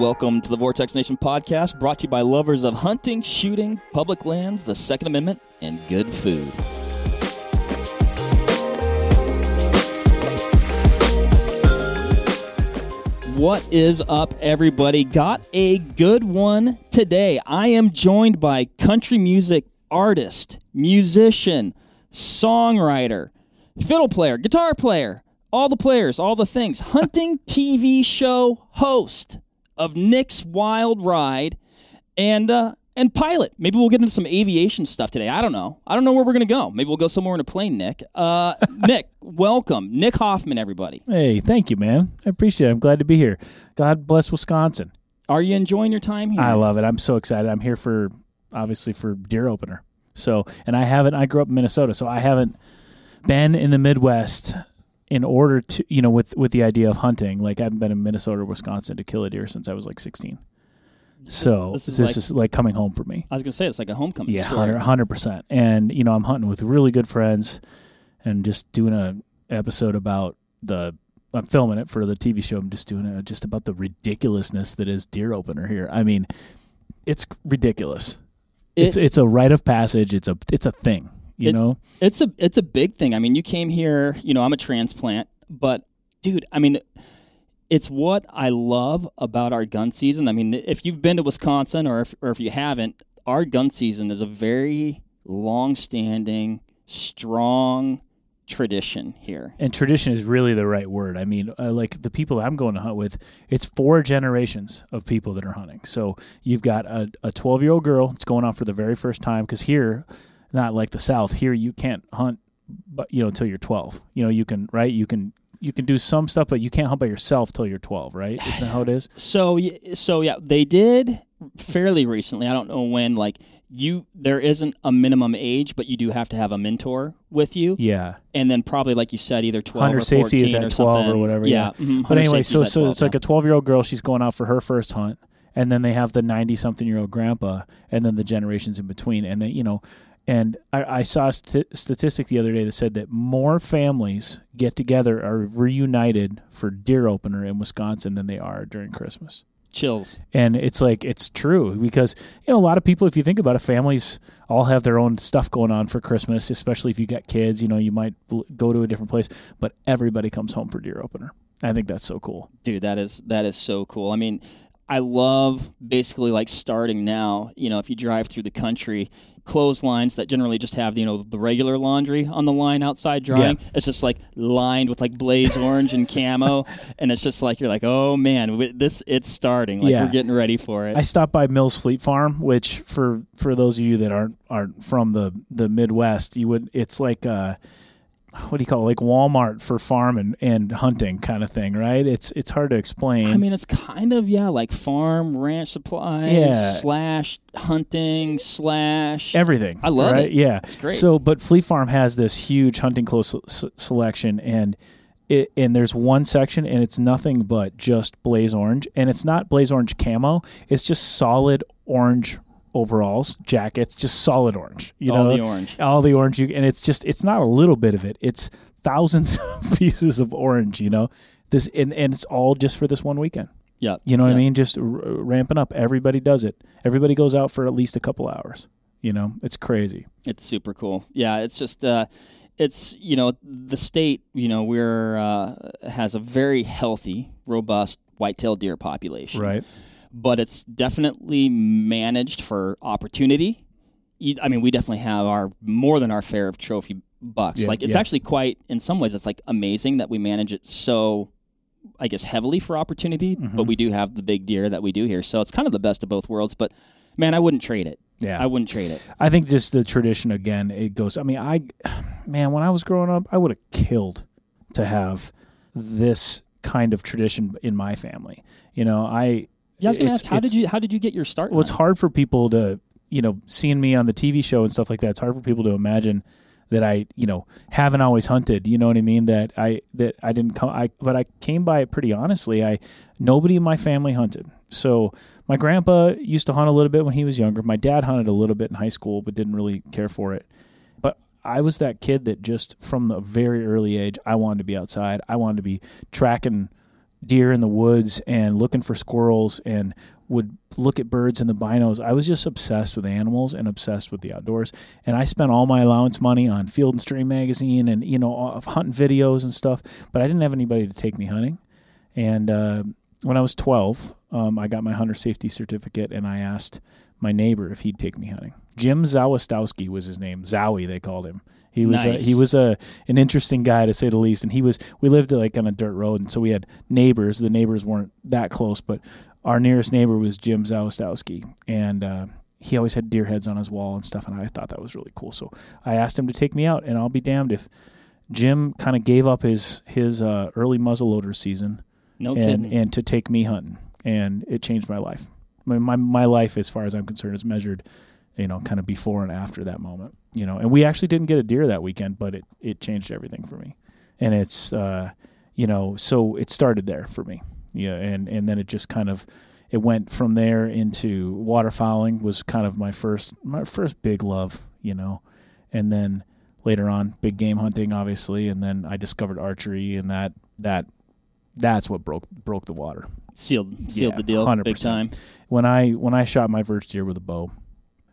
Welcome to the Vortex Nation podcast, brought to you by lovers of hunting, shooting, public lands, the Second Amendment, and good food. What is up, everybody? Got a good one today. I am joined by country music artist, musician, songwriter, fiddle player, guitar player, all the players, all the things, hunting TV show host of Nick's Wild Ride, and uh, and pilot. Maybe we'll get into some aviation stuff today. I don't know. I don't know where we're gonna go. Maybe we'll go somewhere in a plane. Nick, uh, Nick, welcome, Nick Hoffman, everybody. Hey, thank you, man. I appreciate it. I'm glad to be here. God bless Wisconsin. Are you enjoying your time here? I love it. I'm so excited. I'm here for obviously for deer opener. So, and I haven't. I grew up in Minnesota, so I haven't been in the Midwest in order to, you know, with with the idea of hunting. Like I haven't been in Minnesota or Wisconsin to kill a deer since I was like 16. So This this is is, like- like, coming home for me. I was gonna say it's like a homecoming Yeah, story. hundred percent. And you know, I'm hunting with really good friends, and just doing a episode about the. I'm filming it for the TV show. I'm just doing it just about the ridiculousness that is deer opener here. I mean, it's ridiculous. it's it's a rite of passage. It's a it's a thing. You It- know. It's a it's a big thing. I mean, you came here. You know, I'm a transplant, but dude, I mean, it's what I love about our gun season. I mean, if you've been to Wisconsin or if, or if you haven't, our gun season is a very long-standing, strong tradition here. And tradition is really the right word. I mean, uh, like the people I'm going to hunt with, it's four generations of people that are hunting. So you've got a, a 12 year old girl that's going out for the very first time because here, not like the South, here you can't hunt, but you know, until you're 12. You know, you can right, you can you can do some stuff, but you can't hunt by yourself till you're 12, right? Isn't that how it is? So so yeah, they did fairly recently. I don't know when. Like you, there isn't a minimum age, but you do have to have a mentor with you. Yeah. and then probably like you said, either twelve Hunter or safety 14 is at or 12 or whatever, Yeah, yeah. mhm, But anyway, so so 12 it's like a 12 year old girl. She's going out for her first hunt, and then they have the 90 something year old grandpa, and then the generations in between, and they you know, and I, I saw a st- statistic the other day that said that more families get together are reunited for deer opener in Wisconsin than they are during Christmas. chills. And it's like it's true because you know a lot of people, if you think about it, families all have their own stuff going on for Christmas. Especially if you got kids, you know, you might go to a different place, but everybody comes home for deer opener. I think that's so cool. Dude, that is that is so cool. I mean, I love basically like starting now. You know, if you drive through the country, clotheslines that generally just have you know the regular laundry on the line outside drying. It's just like lined with like blaze orange and camo, and it's just like you're like, oh man, this it's starting. Like Yeah. we're getting ready for it. I stopped by Mills Fleet Farm, which for for those of you that aren't aren't from the the Midwest, you would it's like uh what do you call it? Like Walmart for farm and, and hunting kind of thing, right? It's it's hard to explain. I mean, it's kind of yeah, like farm ranch supplies Yeah. slash hunting slash everything. I love right? it. Yeah, It's great. So, but Fleet Farm has this huge hunting clothes s- selection, and it and there's one section, and it's nothing but just blaze orange, and it's not blaze orange camo. It's just solid orange overalls, jackets, just solid orange. You All know, the orange. all the orange. You, and it's just it's not a little bit of it. It's thousands of pieces of orange. You know, this and, and it's all just for this one weekend. Yeah, You know what yeah. I mean? Just r- ramping up. Everybody does it. Everybody goes out for at least a couple hours. You know, it's crazy. It's super cool. Yeah, it's just uh, it's you know the state you know we're uh, has a very healthy, robust whitetail deer population. Right. But it's definitely managed for opportunity. I mean, we definitely have our more than our fair of trophy bucks. Yeah, like it's yeah. actually quite in some ways it's like amazing that we manage it so I guess heavily for opportunity, Mm-hmm. but we do have the big deer that we do here. So it's kind of the best of both worlds, but man, I wouldn't trade it. Yeah. I wouldn't trade it. I think just the tradition again, it goes. I mean, I, man, when I was growing up, I would have killed to have this kind of tradition in my family. You know, I. Yeah, I was gonna it's- ask, how did you how did you get your start? Well, it's hard for people to, you know, seeing me on the TV show and stuff like that. It's hard for people to imagine that I, you know, haven't always hunted. You know what I mean? That I that I didn't come. I but I came by it pretty honestly. I nobody in my family hunted. So my grandpa used to hunt a little bit when he was younger. My dad hunted a little bit in high school, but didn't really care for it. But I was that kid that just from a very early age, I wanted to be outside. I wanted to be tracking deer in the woods and looking for squirrels and would look at birds in the binos. I was just obsessed with animals and obsessed with the outdoors. And I spent all my allowance money on Field and Stream magazine and you know hunting videos and stuff. But I didn't have anybody to take me hunting. And uh, when I was 12, um, I got my hunter safety certificate, and I asked my neighbor if he'd take me hunting. Jim Zawistowski was his name. Zowie, they called him. He was Nice. a, he was a an interesting guy to say the least. And he was we lived like on a dirt road, and so we had neighbors. The neighbors weren't that close, but our nearest neighbor was Jim Zawistowski, and uh, he always had deer heads on his wall and stuff. And I thought that was really cool. So I asked him to take me out, and I'll be damned if Jim kind of gave up his his uh, early muzzleloader season No and kidding. and to take me hunting, and it changed my life. My, my my life, as far as I'm concerned, is measured, you know, kind of before and after that moment. You know, and we actually didn't get a deer that weekend, but it it changed everything for me, and it's uh, you know, so it started there for me. Yeah, and and then it just kind of it went from there into waterfowling was kind of my first my first big love, you know, and then later on big game hunting obviously and then I discovered archery and that that that's what broke broke the water. sealed sealed Yeah, the deal big 100%. time. When I when I shot my first deer with a bow,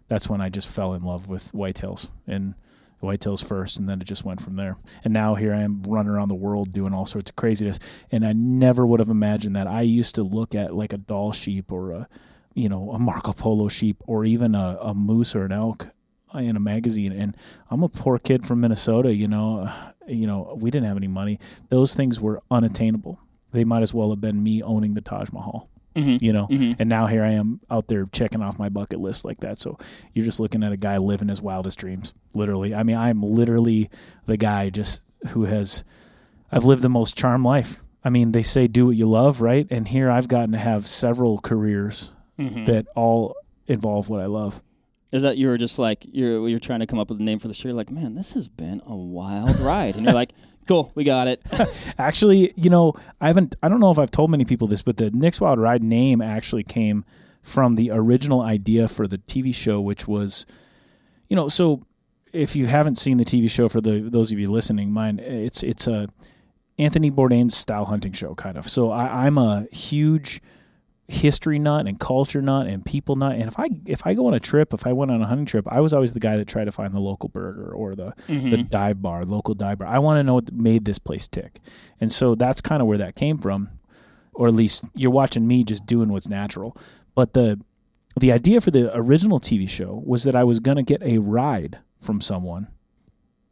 that's when I just fell in love with whitetails and whitetails first and then it just went from there. And now here I am running around the world doing all sorts of craziness and I never would have imagined that. I used to look at like a Dall sheep or a you know, a Marco Polo sheep or even a, a moose or an elk in a magazine and I'm a poor kid from Minnesota, you know, you know, we didn't have any money. Those things were unattainable. They might as well have been me owning the Taj Mahal Mhm. you know Mhm. and now here i am out there checking off my bucket list like that so you're just looking at a guy living his wildest dreams literally i mean i'm literally the guy just who has i've lived the most charmed life i mean they say do what you love right and here i've gotten to have several careers Mhm. that all involve what i love Is that you were just like you're you're trying to come up with a name for the show? You're like, man, this has been a wild ride, and you're like, cool, we got it. Actually, you know, I haven't. I don't know if I've told many people this, but the Nick's Wild Ride name actually came from the original idea for the TV show, which was, you know, so if you haven't seen the TV show, for the those of you listening, mine, it's it's a Anthony Bourdain's style hunting show, kind of. So I, I'm a huge history nut and culture nut and people nut. And if I if I go on a trip, if I went on a hunting trip, I was always the guy that tried to find the local burger or the the mm-hmm. dive bar, local dive bar. I want to know what made this place tick. And so that's kind of where that came from. Or at least you're watching me just doing what's natural. But the the idea for the original TV show was that I was going to get a ride from someone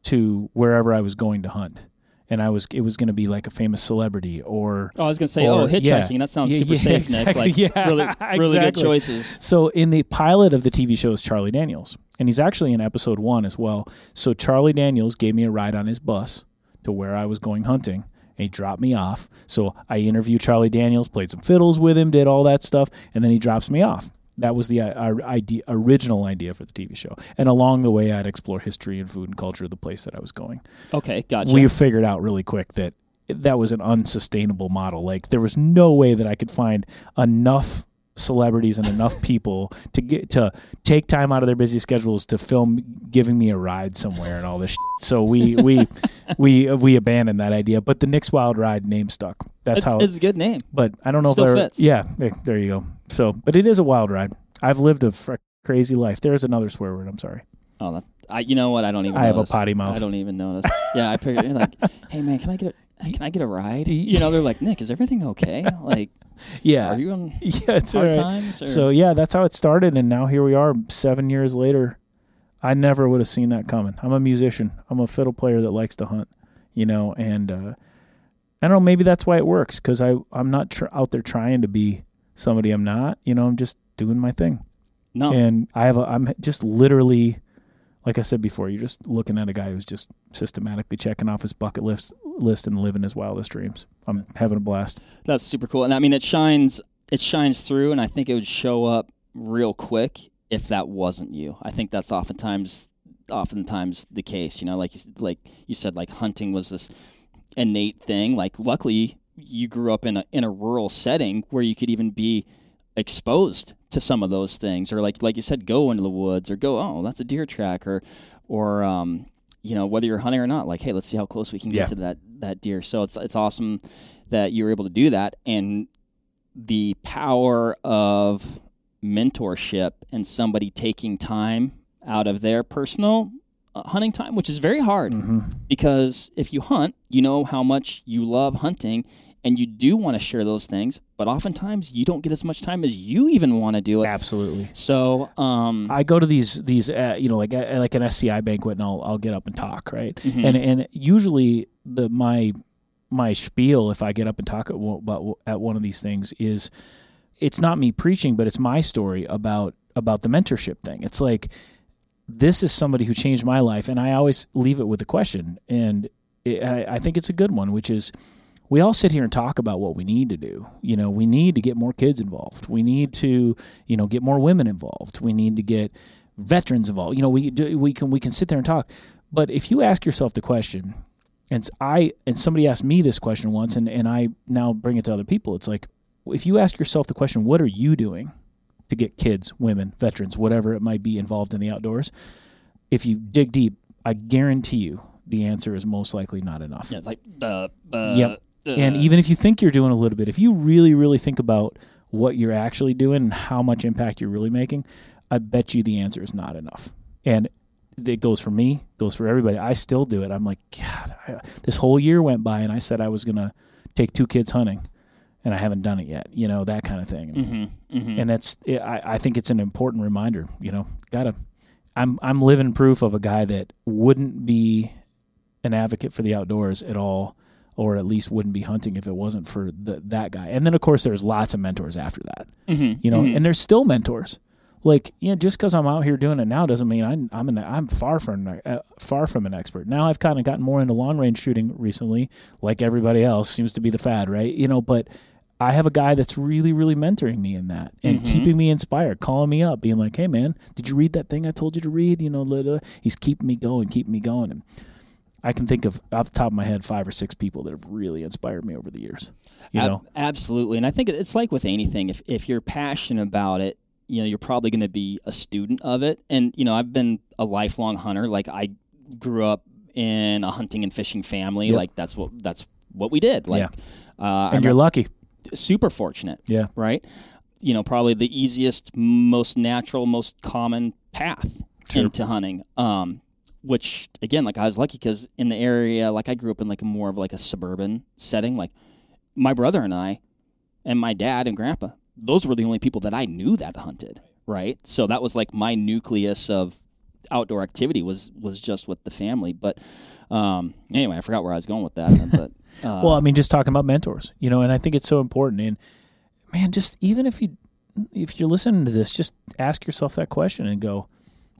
to wherever I was going to hunt. And I was it was going to be like a famous celebrity or Oh, I was gonna say, Or- oh, hitchhiking. yeah. That sounds Yeah, super yeah, safe, exactly. Nick. Like Yeah, really, really good choices. So in the pilot of the TV show is Charlie Daniels, and he's actually in episode one as well. So Charlie Daniels gave me a ride on his bus to where I was going hunting, and he dropped me off. So I interviewed Charlie Daniels, played some fiddles with him, did all that stuff, and then he drops me off. That was the uh, our idea, original idea for the TV show. And along the way, I'd explore history and food and culture of the place that I was going Okay, gotcha. we figured out really quick that that was an unsustainable model. Like there was no way that I could find enough celebrities and enough people to get to take time out of their busy schedules to film giving me a ride somewhere and all this. Shit. So we we we we abandoned that idea. But the Nick's Wild Ride name stuck. That's it's, how. it's a good name. but I don't know if there. fits. Yeah, there you go. So, but it is a wild ride. I've lived a fr- crazy life. There's another swear word. I'm sorry. Oh, that, I, you know what? I don't even. I have a potty mouth. I don't even notice. yeah, I figured. Like, hey man, can I get a can I get a ride? You know, they're like, Nick, is everything okay? Like, Yeah. are you on yeah, it's hard right. times? Or? So yeah, that's how it started, and now here we are, seven years later. I never would have seen that coming. I'm a musician. I'm a fiddle player that likes to hunt, you know, and uh, I don't know. Maybe that's why it works because I I'm not tr- out there trying to be somebody I'm not. You know, I'm just doing my thing, no, and I have a I'm just literally, like I said before, you're just looking at a guy who's just systematically checking off his bucket list list and living his wildest dreams. I'm having a blast. that's super cool. And I mean, it shines it shines through, and I think it would show up real quick if that wasn't you. I think that's oftentimes oftentimes the case. You know, like you, like you said, like hunting was this innate thing. Like, luckily, you grew up in a in a rural setting where you could even be exposed to some of those things, or like like you said, go into the woods, or go, oh, that's a deer track, or or um, you know, whether you're hunting or not, like, hey, let's see how close we can get Yeah. to that that deer. So it's it's awesome that you're able to do that, and the power of mentorship and somebody taking time out of their personal uh, hunting time, which is very hard Mm-hmm. because if you hunt, you know how much you love hunting and you do want to share those things, but oftentimes you don't get as much time as you even want to do it. Absolutely. So, um, I go to these these uh, you know like uh, like an SCI banquet and I'll I'll get up and talk right Mhm. and and usually the my my spiel if I get up and talk at, one- about at one of these things is it's not me preaching but it's my story about about the mentorship thing it's like this is somebody who changed my life and I always leave it with a question and it, I, I think it's a good one which is we all sit here and talk about what we need to do. You know, we need to get more kids involved. We need to, you know, get more women involved. We need to get veterans involved. You know, we do, we can we can sit there and talk. But if you ask yourself the question, and I and somebody asked me this question once, and and I now bring it to other people. It's like if you ask yourself the question, what are you doing to get kids, women, veterans, whatever it might be involved in the outdoors? If you dig deep, I guarantee you the answer is most likely not enough. yeah, it's like, uh, uh, Yep. Uh, And even if you think you're doing a little bit, if you really, really think about what you're actually doing and how much impact you're really making, I bet you the answer is not enough. And it goes for me, goes for everybody. I still do it. I'm like, God, I, this whole year went by and I said I was going to take two kids hunting and I haven't done it yet, you know, that kind of thing. mhm, mhm. And that's, I, I think it's an important reminder, you know, gotta, I'm, I'm living proof of a guy that wouldn't be an advocate for the outdoors at all or at least wouldn't be hunting if it wasn't for the, that guy. And then of course there's lots of mentors after that, Mhm, you know, mhm. and there's still mentors. Like, you know, just because I'm out here doing it now doesn't mean I'm I'm an, I'm far from uh, far from an expert. Now I've kind of gotten more into long range shooting recently, like everybody else seems to be the fad, right? You know, but I have a guy that's really really mentoring me in that and Mhm. keeping me inspired, calling me up, being like, "Hey man, did you read that thing I told you to read?" You know, la- la- he's keeping me going, keeping me going, and I can think of off the top of my head five or six people that have really inspired me over the years. You Ab- know, absolutely. And I think it's like with anything. If if you're passionate about it, you know, you're probably going to be a student of it. And you know, I've been a lifelong hunter. Like I grew up in a hunting and fishing family. Yep. Like that's what that's what we did. Like, uh, and you're lucky. super fortunate. Yeah. Right. You know, probably the easiest, most natural, most common path Sure. into hunting. Um, which again, like I was lucky because in the area, like I grew up in like a more of like a suburban setting. Like my brother and I, and my dad and grandpa, those were the only people that I knew that hunted. Right. So that was like my nucleus of outdoor activity was was just with the family. But um, anyway, I forgot where I was going with that. But uh, Well, I mean, just talking about mentors, you know, and I think it's so important. And man, just even if you if you're listening to this, just ask yourself that question and go,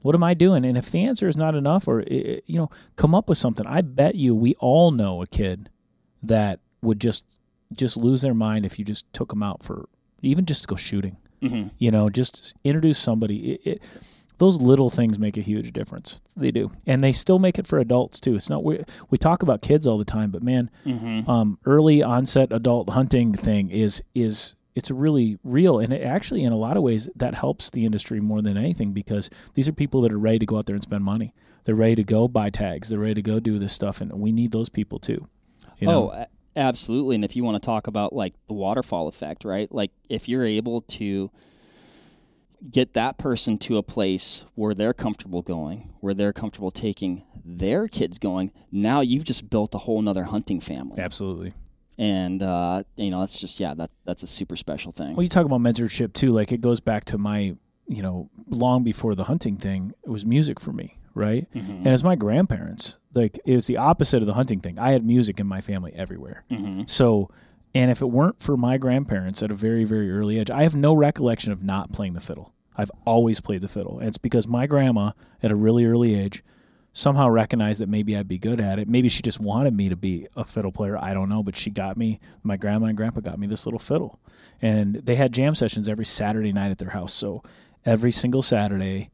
"What am I doing?" And if the answer is not enough, or you know, come up with something. I bet you we all know a kid that would just just lose their mind if you just took them out for even just to go shooting. mhm. You know, just introduce somebody. It, it, those little things make a huge difference. They do, and they still make it for adults too. It's not we we talk about kids all the time, but man, Mhm. um, early onset adult hunting thing is is it's really real, and it actually in a lot of ways that helps the industry more than anything because these are people that are ready to go out there and spend money. They're ready to go buy tags. They're ready to go do this stuff, and we need those people too. You oh, know? Oh, absolutely. And if you want to talk about like the waterfall effect, right? Like if you're able to get that person to a place where they're comfortable going, where they're comfortable taking their kids going, now you've just built a whole nother hunting family. absolutely. And uh, you know, that's just yeah, that that's a super special thing. Well, you talk about mentorship too. Like it goes back to my, you know, long before the hunting thing, it was music for me, right? Mhm. And as my grandparents, like it was the opposite of the hunting thing. I had music in my family everywhere. Mhm. So, and if it weren't for my grandparents at a very, very early age, I have no recollection of not playing the fiddle. I've always played the fiddle. And it's because my grandma, at a really early age, somehow recognized that maybe I'd be good at it. Maybe she just wanted me to be a fiddle player. I don't know. But she got me, my grandma and grandpa got me this little fiddle. And they had jam sessions every Saturday night at their house. So every single Saturday,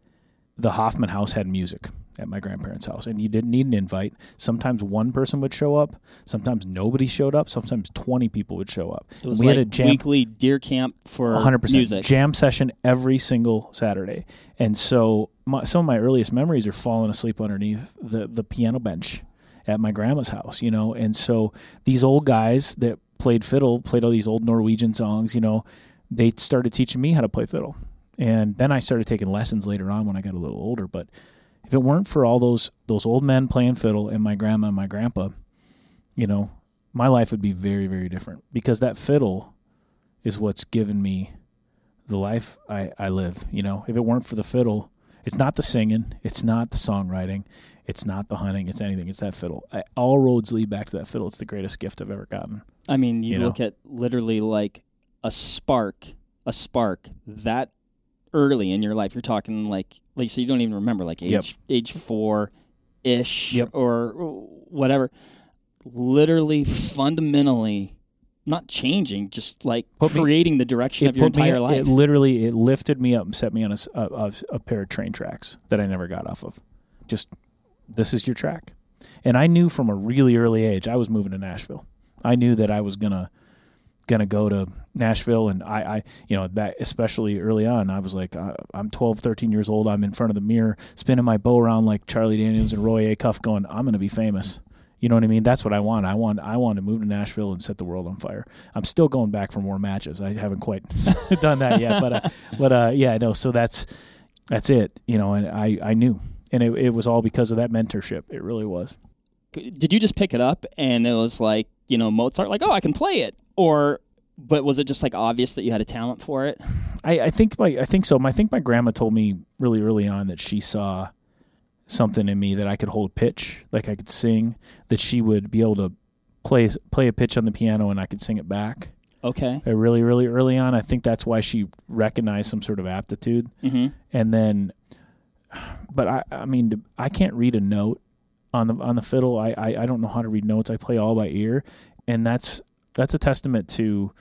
the Hoffman house had music at my grandparents' house, and you didn't need an invite. Sometimes one person would show up, sometimes nobody showed up, sometimes 20 people would show up. It was we like had a jam weekly deer camp for 100% music. jam session every single Saturday. And so my, some of my earliest memories are falling asleep underneath the, the piano bench at my grandma's house, you know. And so these old guys that played fiddle, played all these old Norwegian songs, you know, they started teaching me how to play fiddle. And then I started taking lessons later on when I got a little older. But if it weren't for all those those old men playing fiddle and my grandma and my grandpa, you know, my life would be very, very different because that fiddle is what's given me the life I, I live. You know, if it weren't for the fiddle, it's not the singing, it's not the songwriting, it's not the hunting, it's anything. It's that fiddle. I, all roads lead back to that fiddle. It's the greatest gift I've ever gotten. I mean, you, You know? look at literally like a spark, a spark that early in your life. You're talking like, like so you don't even remember like age Yep. age four ish Yep. or whatever. Literally, fundamentally, not changing, just like Put me- creating the direction of your put me- entire life. It literally it lifted me up and set me on a pair of train tracks that I never got off of. Just this is your track, and I knew from a really early age I was moving to Nashville. I knew that I was gonna gonna go to Nashville, and I, I you know that especially early on, I was like uh, I'm 12, 13 years old. I'm in front of the mirror, spinning my bow around like Charlie Daniels and Roy Acuff, going I'm gonna be famous. You know what I mean? That's what I want. I want I want to move to Nashville and set the world on fire. I'm still going back for more matches. I haven't quite done that yet, but uh, but uh, yeah, no. So that's that's it. You know, and I I knew, and it, it was all because of that mentorship. It really was. Did you just pick it up and it was like you know Mozart, like oh I can play it, or but was it just like obvious that you had a talent for it? I, I think my I think so. I think my grandma told me really early on that she saw something in me that I could hold a pitch, like I could sing, that she would be able to play play a pitch on the piano and I could sing it back. Okay. Really, really early on, I think that's why she recognized some sort of aptitude. Mm-hmm. And then, but I I mean I can't read a note on the on the fiddle. I, I I don't know how to read notes. I play all by ear, and that's that's a testament to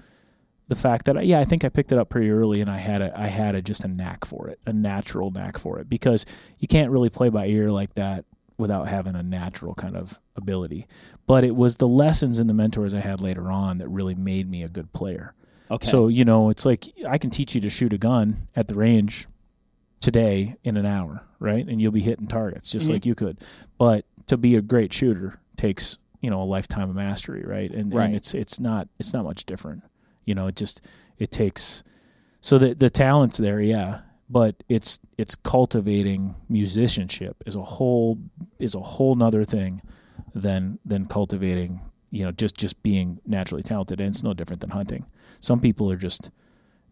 the fact that yeah, I think I picked it up pretty early, and I had a I had a just a knack for it, a natural knack for it, because you can't really play by ear like that without having a natural kind of ability. But it was the lessons and the mentors I had later on that really made me a good player. Okay. So you know, it's like I can teach you to shoot a gun at the range today in an hour, right? And you'll be hitting targets just Mhm. like you could. But to be a great shooter takes you know a lifetime of mastery, right? And, Right. and it's it's not it's not much different. You know, it just it takes so the the talent's there, yeah. But it's it's cultivating musicianship is a whole is a whole nother thing than than cultivating you know just just being naturally talented and it's no different than hunting some people are just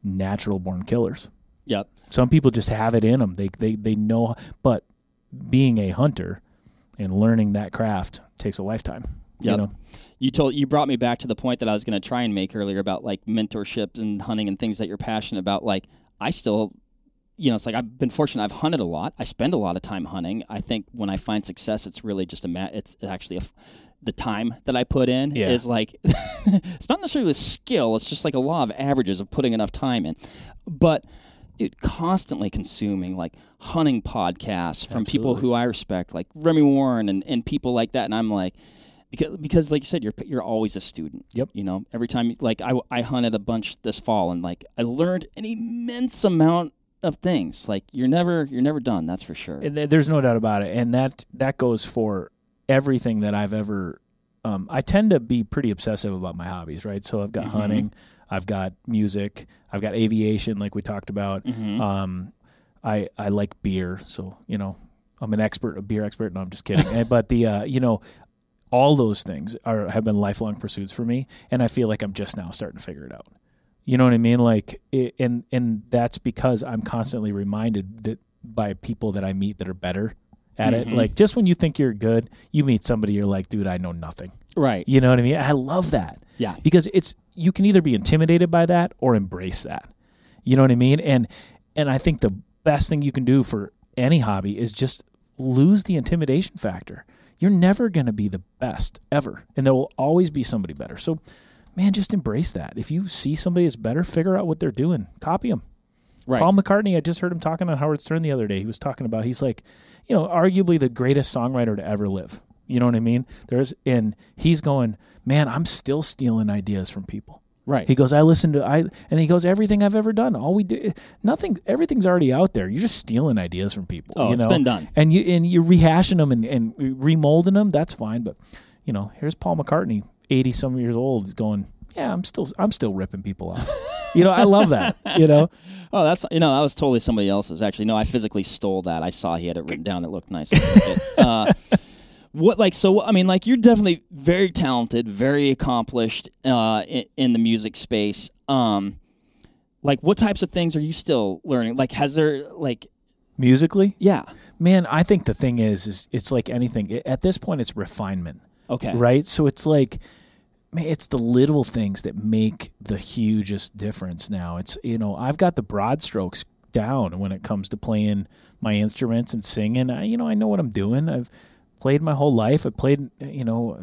natural born killers Yep. some people just have it in them they they they know but being a hunter and learning that craft takes a lifetime you know You told you brought me back to the point that I was going to try and make earlier about like mentorship and hunting and things that you're passionate about. Like I still, you know, it's like I've been fortunate. I've hunted a lot. I spend a lot of time hunting. I think when I find success, it's really just a mat. It's actually a, f- the time that I put in Yeah. is like it's not necessarily the skill. It's just like a law of averages of putting enough time in. But dude, constantly consuming like hunting podcasts from people who I respect, like Remy Warren and, and people like that, and I'm like because because like you said you're you're always a student Yep. you know? Every time like i i hunted a bunch this fall and like i learned an immense amount of things. Like you're never you're never done that's for sure. Th- there's no doubt about it and that that goes for everything that i've ever um, i tend to be pretty obsessive about my hobbies right? So i've got Mhm. hunting i've got music i've got aviation like we talked about Mhm. Um, I I like beer, so you know I'm an expert, a beer expert. No, I'm just kidding. And- but the uh, you know all those things are have been lifelong pursuits for me, and I feel like I'm just now starting to figure it out. You know what I mean? Like, it, and and that's because I'm constantly reminded that by people that I meet that are better at Mhm. it. Like, just when you think you're good, you meet somebody you're like, dude, I know nothing. right You know what I mean? I love that yeah because it's you can either be intimidated by that or embrace that. You know what I mean? And and I think the best thing you can do for any hobby is just lose the intimidation factor. You're never going to be the best ever, and there will always be somebody better. So, man, just embrace that. If you see somebody that's better, figure out what they're doing. Copy them. right Paul McCartney, I just heard him talking on Howard Stern the other day. He was talking about he's like, you know, arguably the greatest songwriter to ever live. You know what I mean? There's and he's going, man, I'm still stealing ideas from people. Right. He goes, I listen to I, and he goes, everything I've ever done, all we do, nothing, everything's already out there. You're just stealing ideas from people. Oh, you it's know? been done. and you and you're rehashing them and, and remolding them. That's fine, but you know, here's Paul McCartney, eighty some years old, is going, yeah, I'm still, I'm still ripping people off. you know, I love that. You know, Oh, that's you know that was totally somebody else's. Actually, no, I physically stole that. I saw he had it written down. It looked nice. uh, what like so? I mean, like you're definitely very talented, very accomplished uh, in, in the music space. Um, like what types of things are you still learning? Like, has there like musically, yeah? man, I think the thing is, is it's like anything. At this point, it's refinement. Okay, right? So it's like, man, it's the little things that make the hugest difference. Now it's you know I've got the broad strokes down when it comes to playing my instruments and singing. I, you know I know what I'm doing. I've played my whole life. I played you know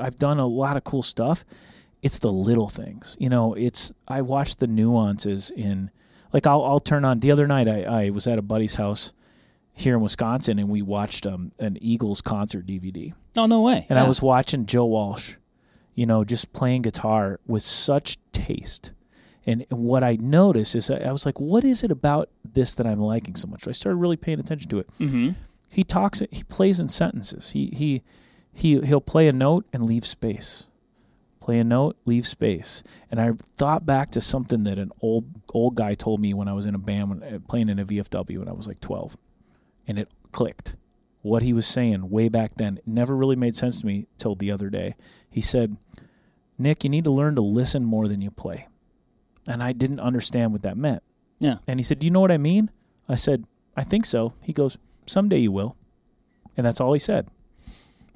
I've done a lot of cool stuff. It's the little things, you know. It's I watch the nuances in like I'll I'll turn on the other night. I, I was at a buddy's house here in Wisconsin and we watched um, an Eagles concert DVD. Oh no way. And I was watching Joe Walsh, you know, just playing guitar with such taste. And what I noticed is I I was like, what is it about this that I'm liking so much? So I started really paying attention to it. Mhm. He talks, he plays in sentences. He he he he'll play a note and leave space. Play a note, leave space. And I thought back to something that an old old guy told me when I was in a band when, uh, playing in a VFW when I was like 12, and it clicked what he was saying way back then it never really made sense to me till the other day. He said, "Nick, you need to learn to listen more than you play." And I didn't understand what that meant. Yeah. And he said, "Do you know what I mean?" I said, "I think so." He goes, "Someday you will." And that's all he said.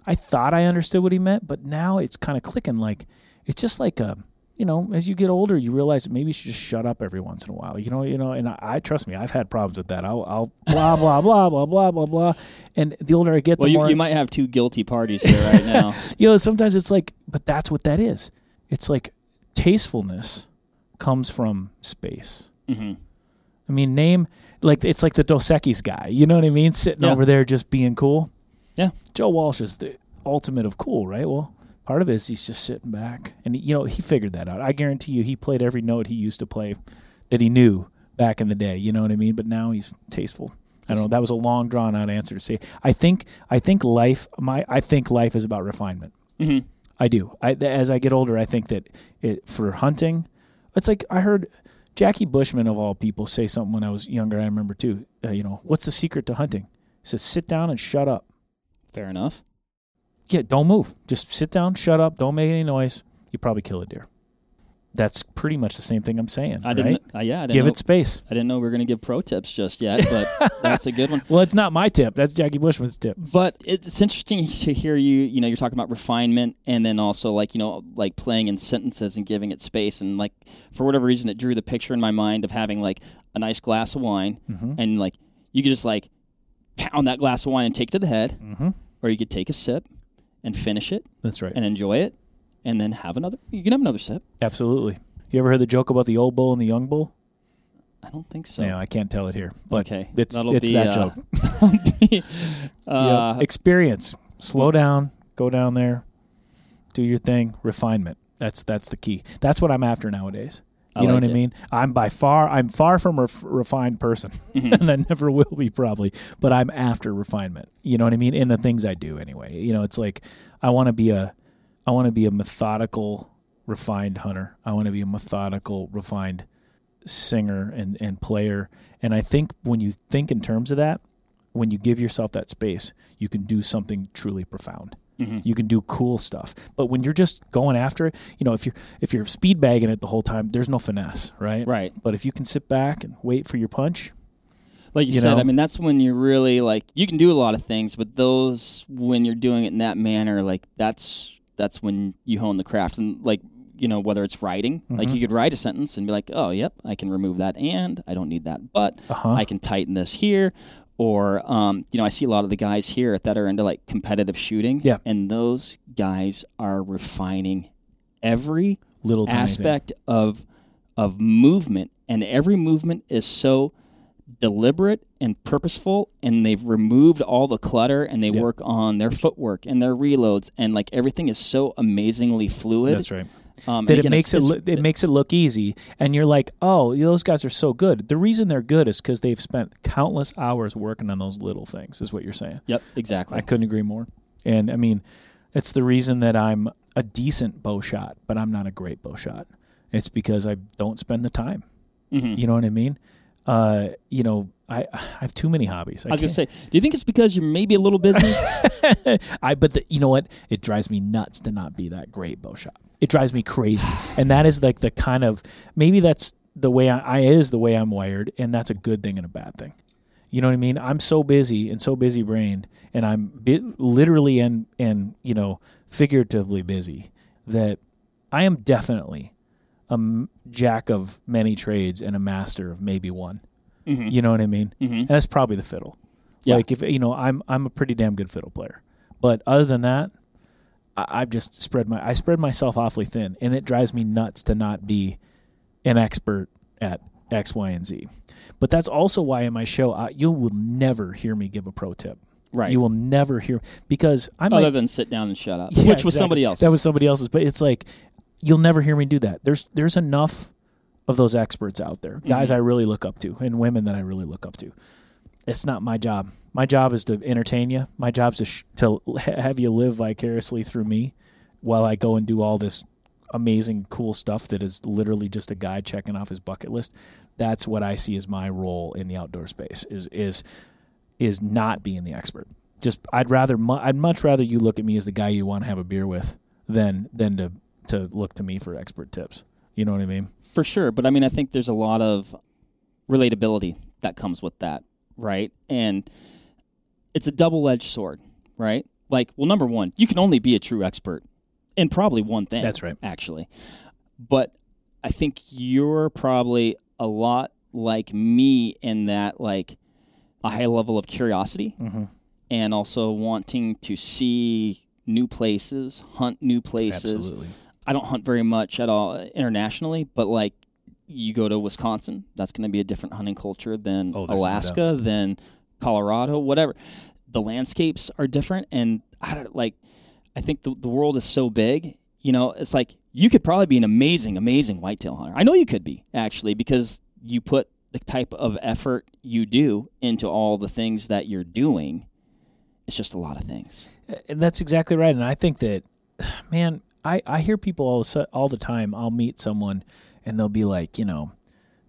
I thought I understood what he meant, but now it's kind of clicking like it's just like a you know, as you get older, you realize that maybe you should just shut up every once in a while. You know, you know, and I, I trust me, I've had problems with that. I'll, I'll blah blah blah blah blah blah blah, and the older I get, the Well, you, more you might have two guilty parties here right now. you know, sometimes it's like, but that's what that is. It's like tastefulness comes from space. hmm I mean, name like it's like the Dos Equis guy. You know what I mean? Sitting Yeah. over there just being cool. Yeah. Joe Walsh is the ultimate of cool, right? Well, part of it is he's just sitting back, and you know he figured that out. I guarantee you, he played every note he used to play that he knew back in the day. You know what I mean? But now he's tasteful. I don't know. That was a long, drawn out answer to say. I think. I think life. My. I think life is about refinement. hmm I do. I, as I get older, I think that it, for hunting, it's like I heard Jackie Bushman of all people say something when I was younger. I remember too. Uh, you know, what's the secret to hunting? He says, sit down and shut up. Fair enough. Yeah, don't move. Just sit down, shut up, don't make any noise. You probably kill a deer. That's pretty much the same thing I'm saying. I didn't. Uh, yeah, I didn't Give know, it space. I didn't know we were going to give pro tips just yet, but that's a good one. Well, it's not my tip. That's Jackie Bushman's tip. But it's interesting to hear you. You know, you're talking about refinement, and then also like you know, like playing in sentences and giving it space, and like for whatever reason, it drew the picture in my mind of having like a nice glass of wine, Mm-hmm. and like you could just like pound that glass of wine and take it to the head, Mm-hmm. or you could take a sip and finish it That's right. and enjoy it, and then have another. You can have another sip. Absolutely. You ever heard the joke about the old bull and the young bull? I don't think so. yeah, I can't tell it here, but okay, it's That'll it's be, that uh, joke. uh, yeah. experience. Slow down. Go down there. Do your thing. Refinement. That's that's the key. That's what I'm after nowadays. You know like what I mean? I'm by far I'm far from a ref- refined person, Mhm. and I never will be probably. But I'm after refinement. You know what I mean? In the things I do anyway. You know, it's like I want to be a I want to be a methodical, refined hunter. I want to be a methodical, refined singer and, and player. And I think when you think in terms of that, when you give yourself that space, you can do something truly profound. Mhm. You can do cool stuff. But when you're just going after it, you know, if you're if you're speed bagging it the whole time, there's no finesse, right? Right. But if you can sit back and wait for your punch, Like you, You said, know? I mean, that's when you're really like you can do a lot of things, but those when you're doing it in that manner, like that's that's when you hone the craft. And like you know, whether it's writing, like Mhm. you could write a sentence and be like, oh, yep, I can remove that, and I don't need that, but uh-huh. I can tighten this here. Or, um, you know, I see a lot of the guys here that are into like competitive shooting. Yeah. And those guys are refining every little tiny thing. aspect of of movement and every movement is so deliberate and purposeful and they've removed all the clutter and they Yep. work on their footwork and their reloads and like everything is so amazingly fluid That's right. Um, that again, it makes it lo- it makes it look easy, and you're like, oh, those guys are so good. The reason they're good is because they've spent countless hours working on those little things. Is what you're saying. Yep, exactly. I couldn't agree more. And I mean, it's the reason that I'm a decent bow shot, but I'm not a great bow shot. It's because I don't spend the time. Mhm. You know what I mean? Uh, you know, I I have too many hobbies. I was gonna say, do you think it's because you're maybe a little busy? I but the, you know what? It drives me nuts to not be that great bow shot. It drives me crazy, and that is like the kind of maybe that's the way I, I is the way I'm wired, and that's a good thing and a bad thing. You know what I mean? I'm so busy and so busy brained, and I'm bi- literally and and you know figuratively busy that I am definitely a jack of many trades and a master of maybe one. You know what I mean? Mhm. And that's probably the fiddle. Yeah. Like if you know, I'm I'm a pretty damn good fiddle player, but other than that, I, I've just spread my I spread myself awfully thin, and it drives me nuts to not be an expert at X, Y, and Z. But that's also why in my show, I, you will never hear me give a pro tip. right. You will never hear because I'm Other than sit down and shut up, Yeah, which was exactly. somebody else. That was somebody else's. But it's like you'll never hear me do that. There's there's enough of those experts out there, mm-hmm. guys I really look up to, and women that I really look up to. It's not my job. My job is to entertain you. My job is to sh- to have you live vicariously through me, while I go and do all this amazing, cool stuff that is literally just a guy checking off his bucket list. That's what I see as my role in the outdoor space. Is is is not being the expert. Just I'd rather mu- I'd much rather you look at me as the guy you want to have a beer with than than to to look to me for expert tips. You know what I mean? For sure, but I mean, I think there's a lot of relatability that comes with that, right? And it's a double-edged sword, right? Like, well, number one, you can only be a true expert in probably one thing. That's right. actually. But I think you're probably a lot like me in that, like, a high level of curiosity Mm-hmm. and also wanting to see new places, hunt new places. Absolutely. I don't hunt very much at all uh, internationally, but like you go to Wisconsin, that's going to be a different hunting culture than Oh, there's no Alaska, than Colorado, whatever. The landscapes are different, and I don't like. I think the the world is so big. You know, it's like you could probably be an amazing, amazing whitetail hunter. I know you could be actually because you put the type of effort you do into all the things that you're doing. It's just a lot of things. And that's exactly right. And I think that, man, I, I hear people all the, all the time. I'll meet someone and they'll be like, you know,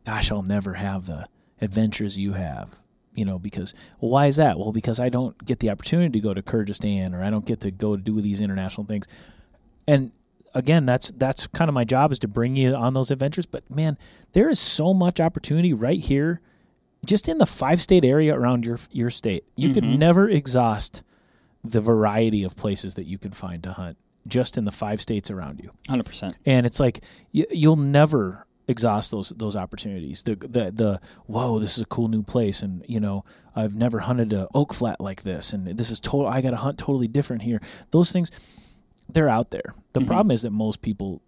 gosh, I'll never have the adventures you have. You know, because well, why is that? Well, because I don't get the opportunity to go to Kyrgyzstan or I don't get to go do these international things. And again, that's that's kind of my job is to bring you on those adventures. But man, there is so much opportunity right here, just in the five state area around your your state. You could mm-hmm. never exhaust the variety of places that you can find to hunt just in the five states around you. Hundred percent. And it's like you, you'll never exhaust those those opportunities. The the the whoa, this is a cool new place, and you know I've never hunted a oak flat like this, and this is total. I got to hunt totally different here. Those things, they're out there. The mm-hmm. problem is that most people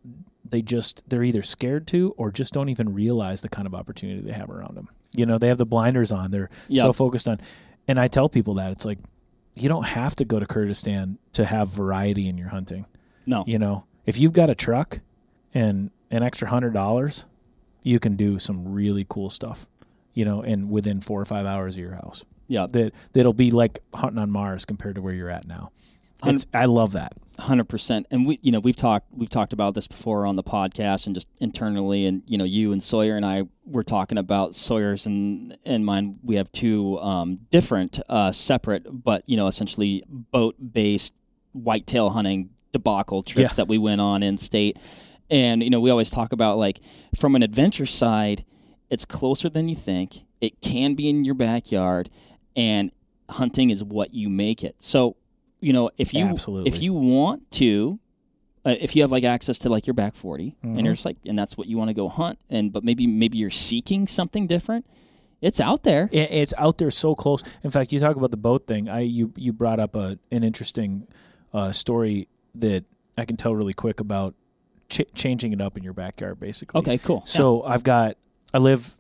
they just they're either scared to or just don't even realize the kind of opportunity they have around them. You know, they have the blinders on. They're Yeah. so focused on. And I tell people that it's like you don't have to go to Kurdistan to have variety in your hunting. No. You know, if you've got a truck and an extra hundred dollars, you can do some really cool stuff. You know, and within four or five hours of your house, Yeah. that that'll be like hunting on Mars compared to where you're at now. It's, I love that. Hundred percent, and we, you know, we've talked we've talked about this before on the podcast and just internally, and you know, you and Sawyer and I were talking about Sawyer's and and mine. We have two um, different, uh, separate, but you know, essentially boat based whitetail hunting debacle trips Yeah. that we went on in state, and you know, we always talk about like from an adventure side, it's closer than you think. It can be in your backyard, and hunting is what you make it. So, you know, if you Absolutely. if you want to, uh, if you have like access to like your back 40 Mm-hmm. and you're just like, and that's what you want to go hunt, and but maybe maybe you're seeking something different. It's out there. It, it's out there so close. In fact, you talk about the boat thing. I you you brought up a an interesting uh, story that I can tell really quick about ch- changing it up in your backyard, basically. Okay, cool. So I've got I live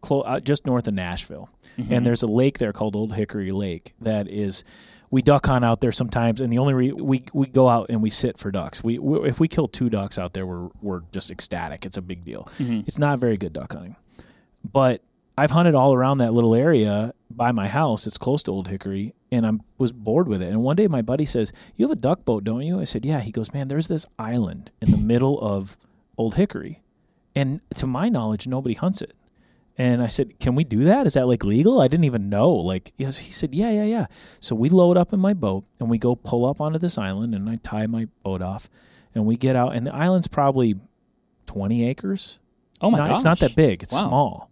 clo- uh, just north of Nashville, Mm-hmm. and there's a lake there called Old Hickory Lake that is. We duck hunt out there sometimes, and the only re- we we go out and we sit for ducks. We, we if we kill two ducks out there, we're we're just ecstatic. It's a big deal. Mm-hmm. It's not very good duck hunting, but I've hunted all around that little area by my house. It's close to Old Hickory, and I was bored with it. And one day my buddy says, "You have a duck boat, don't you?" I said, "Yeah." He goes, "Man, there's this island in the middle of Old Hickory, and to my knowledge, nobody hunts it." And I said, "Can we do that? Is that like legal?" I didn't even know. Like, yes, he said, "Yeah, yeah, yeah." So we load up in my boat and we go pull up onto this island, and I tie my boat off, and we get out, and the island's probably twenty acres. Oh my gosh. It's not that big. It's Wow. small.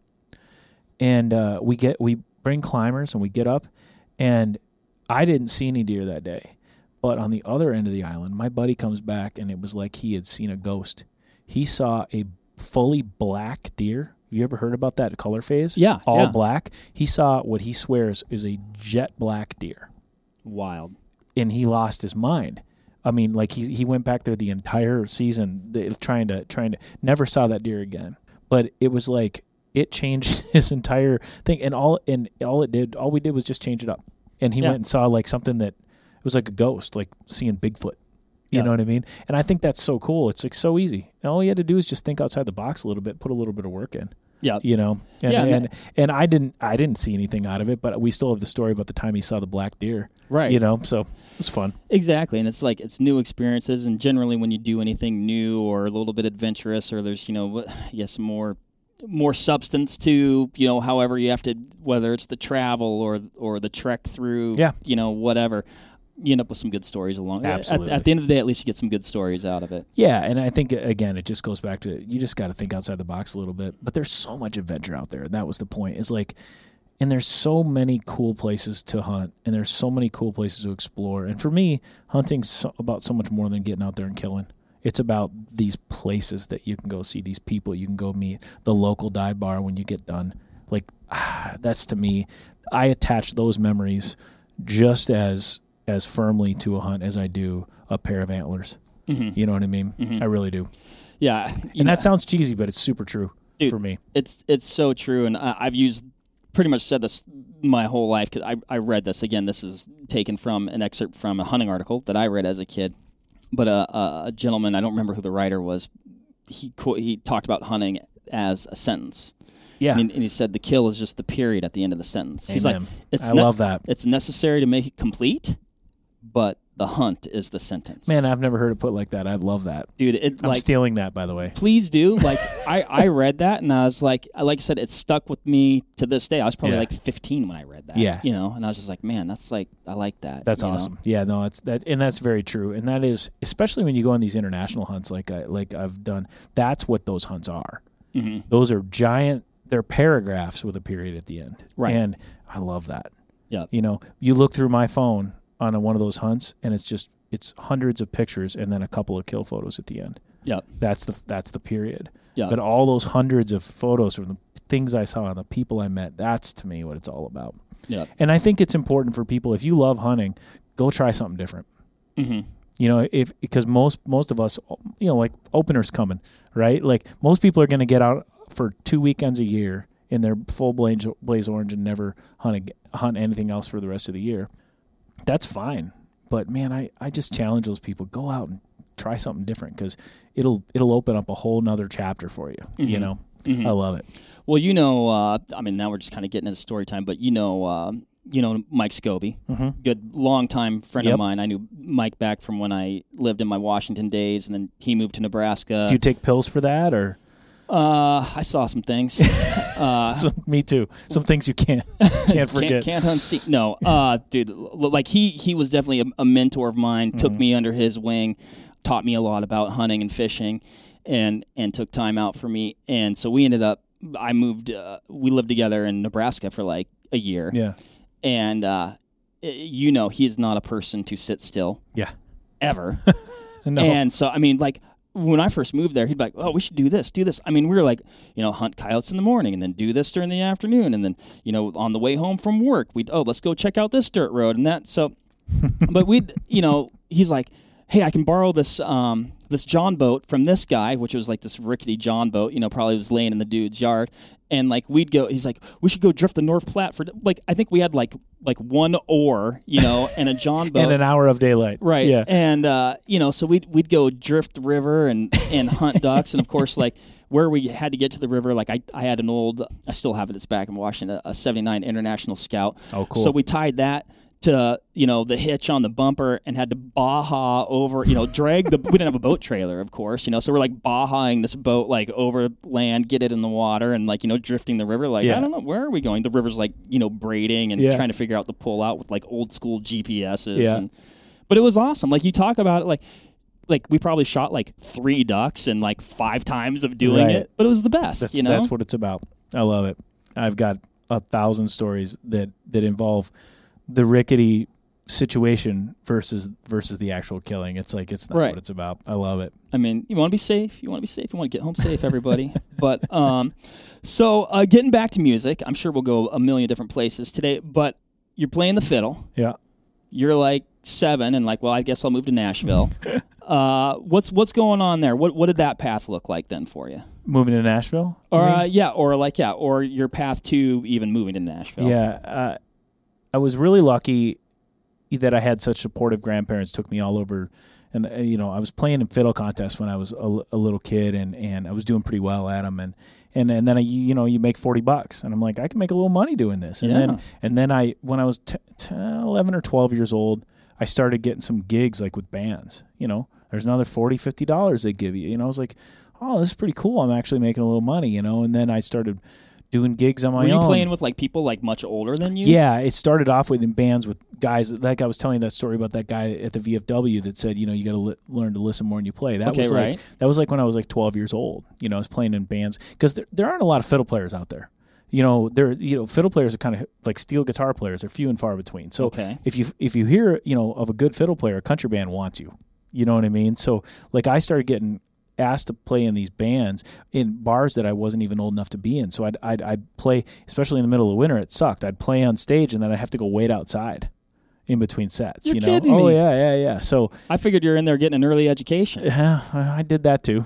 And uh, we get we bring climbers and we get up, and I didn't see any deer that day, but on the other end of the island, my buddy comes back and it was like he had seen a ghost. He saw a fully black deer. You ever heard about that color phase? Yeah, all yeah. black. He saw what he swears is a jet black deer Wild. and he lost his mind. I mean, like he he went back there the entire season trying to trying to never saw that deer again. But it was like it changed his entire thing, and all and all it did, all we did was just change it up. And he Yeah. went and saw like something that it was like a ghost, like seeing Bigfoot. You Yeah. know what I mean? And I think that's so cool. It's like so easy. And all you had to do is just think outside the box a little bit, put a little bit of work in Yeah. you know and, Yeah, and and i didn't i didn't see anything out of it but we still have the story about the time he saw the black deer Right. you know so it's fun Exactly, and it's like it's new experiences, and generally when you do anything new or a little bit adventurous, or there's you know, I guess more more substance to you know, however you have to, whether it's the travel or or the trek through, Yeah. you know, whatever, you end up with some good stories along. at- Absolutely. At, the end of the day, at least you get some good stories out of it. yeah and i think again it just goes back to you just got to think outside the box a little bit but there's so much adventure out there that was the point it's like and there's so many cool places to hunt and there's so many cool places to explore and for me hunting's so, about so much more than getting out there and killing it's about these places that you can go see these people you can go meet the local dive bar when you get done like ah, that's to me i attach those memories just as as firmly to a hunt as i do a pair of antlers mm-hmm. you know what i mean mm-hmm. i really do Yeah, and know, that sounds cheesy but it's super true Dude, for me it's it's so true, and I, I've used pretty much said this my whole life because I, I read this again. This is taken from an excerpt from a hunting article that I read as a kid. But a, a, a gentleman, I don't remember who the writer was. He he talked about hunting as a sentence, yeah and, and he said the kill is just the period at the end of the sentence. He's like, it's I ne- love that. It's necessary to make it complete, but the hunt is the sentence. man i've never heard it put like that i love that dude, it i'm like stealing that by the way please do. Like I, I read that and I was like, like I said, it stuck with me to this day. I was probably Yeah. like 15 when I read that. Yeah. you know, and I was just like, man, that's like I like that. That's you know? awesome. Yeah, no, it's that, and that's very true. And that is, especially when you go on these international hunts, like I, like I've done. That's what those hunts are. Mhm. Those are giant. They're paragraphs with a period at the end. Right. And I love that. Yeah. You know, you look through my phone on a, one of those hunts, and it's just it's hundreds of pictures and then a couple of kill photos at the end. Yep. That's the that's the period. Yeah. But all those hundreds of photos from the things I saw and the people I met, that's to me what it's all about. Yep. And I think it's important for people if you love hunting, go try something different. Mhm. You know, if because most most of us, you know, like openers coming, right? Like most people are going to get out for two weekends a year in their full blaze, blaze orange and never hunt hunt anything else for the rest of the year. That's fine, but man, I I just challenge those people go out and try something different because it'll it'll open up a whole nother chapter for you. You know, I love it. Well, you know, uh, I mean, now we're just kind of getting into story time, but you know, uh, you know, Mike Scobie, good longtime friend Mm-hmm. Yep. of mine. I knew Mike back from when I lived in my Washington days, and then he moved to Nebraska. Do you take pills for that or? Uh, I saw some things. uh, Some, me too. Some things you can't can't forget. Can't, can't unsee. No, uh, dude, like he he was definitely a, a mentor of mine. Took Mm-hmm. me under his wing, taught me a lot about hunting and fishing, and and took time out for me. And so we ended up. I moved. Uh, we lived together in Nebraska for like a year. Yeah. And uh, you know, he is not a person to sit still Yeah. ever. No. And so, I mean, like when I first moved there, he'd be like, "Oh, we should do this, do this." I mean, we were like, you know, hunt coyotes in the morning, and then do this during the afternoon, and then, you know, on the way home from work, we'd oh, let's go check out this dirt road and that. So, but we'd, you know, he's like, hey, I can borrow this um, this John boat from this guy, which was like this rickety John boat. You know, probably was laying in the dude's yard. And like we'd go, he's like, we should go drift the North Platte for like I think we had like like one oar, you know, and a John boat and an hour of daylight. Right. Yeah. And uh, you know, so we'd we'd go drift the river and and hunt ducks, and of course, like where we had to get to the river, like I, I had an old, I still have it. It's back in Washington, a, a '79 International Scout. Oh, cool. So we tied that to you know the hitch on the bumper and had to baja over you know drag the we didn't have a boat trailer of course you know so we're like bahaing this boat like over land get it in the water and like you know drifting the river like Yeah. i don't know where are we going the river's like you know braiding and Yeah. trying to figure out the pull out with like old school gps's Yeah. and but it was awesome like you talk about it like like we probably shot like three ducks and like five times of doing Right. it but it was the best That's you know that's what it's about. I love it. I've got a thousand stories that that involve the rickety situation versus versus the actual killing. It's like it's not Right. what it's about. I love it. I mean, you want to be safe. You want to be safe. You want to get home safe, everybody. but um, so uh, getting back to music, I'm sure we'll go a million different places today. But you're playing the fiddle. Yeah. You're like seven, and like, well, I guess I'll move to Nashville. uh, what's what's going on there? What what did that path look like then for you? Moving to Nashville. Or uh, yeah, or like yeah, or your path to even moving to Nashville. Yeah, uh, I was really lucky that I had such supportive grandparents. Took me all over, and uh, you know, I was playing in fiddle contests when I was a little kid, and, and I was doing pretty well at them. And and and then I, you know, you make forty bucks, and I'm like, I can make a little money doing this. And Yeah. then and then I, when I was t- t- eleven or twelve years old, I started getting some gigs like with bands. You know, there's another 40 50 dollars they give you. You know, I was like, oh, this is pretty cool. I'm actually making a little money. You know, and then I started doing gigs on my own. Were you own. playing with like people like much older than you? Yeah, it started off with in bands with guys. Like I was telling you that story about that guy at the VFW that said, you know, you got to li- learn to listen more when you play. That Okay, was like right. that was like when I was like 12 years old. You know, I was playing in bands because there, there aren't a lot of fiddle players out there. You know, there you know fiddle players are kind of like steel guitar players. They're few and far between. So Okay. if you if you hear you know of a good fiddle player, a country band wants you. You know what I mean? So like I started getting asked to play in these bands in bars that I wasn't even old enough to be in. So I'd, I'd, I'd play, especially in the middle of winter, it sucked. I'd play on stage and then I'd have to go wait outside in between sets. You're you know? oh me. yeah, yeah, yeah. So I figured you're in there getting an early education. yeah, I did that too.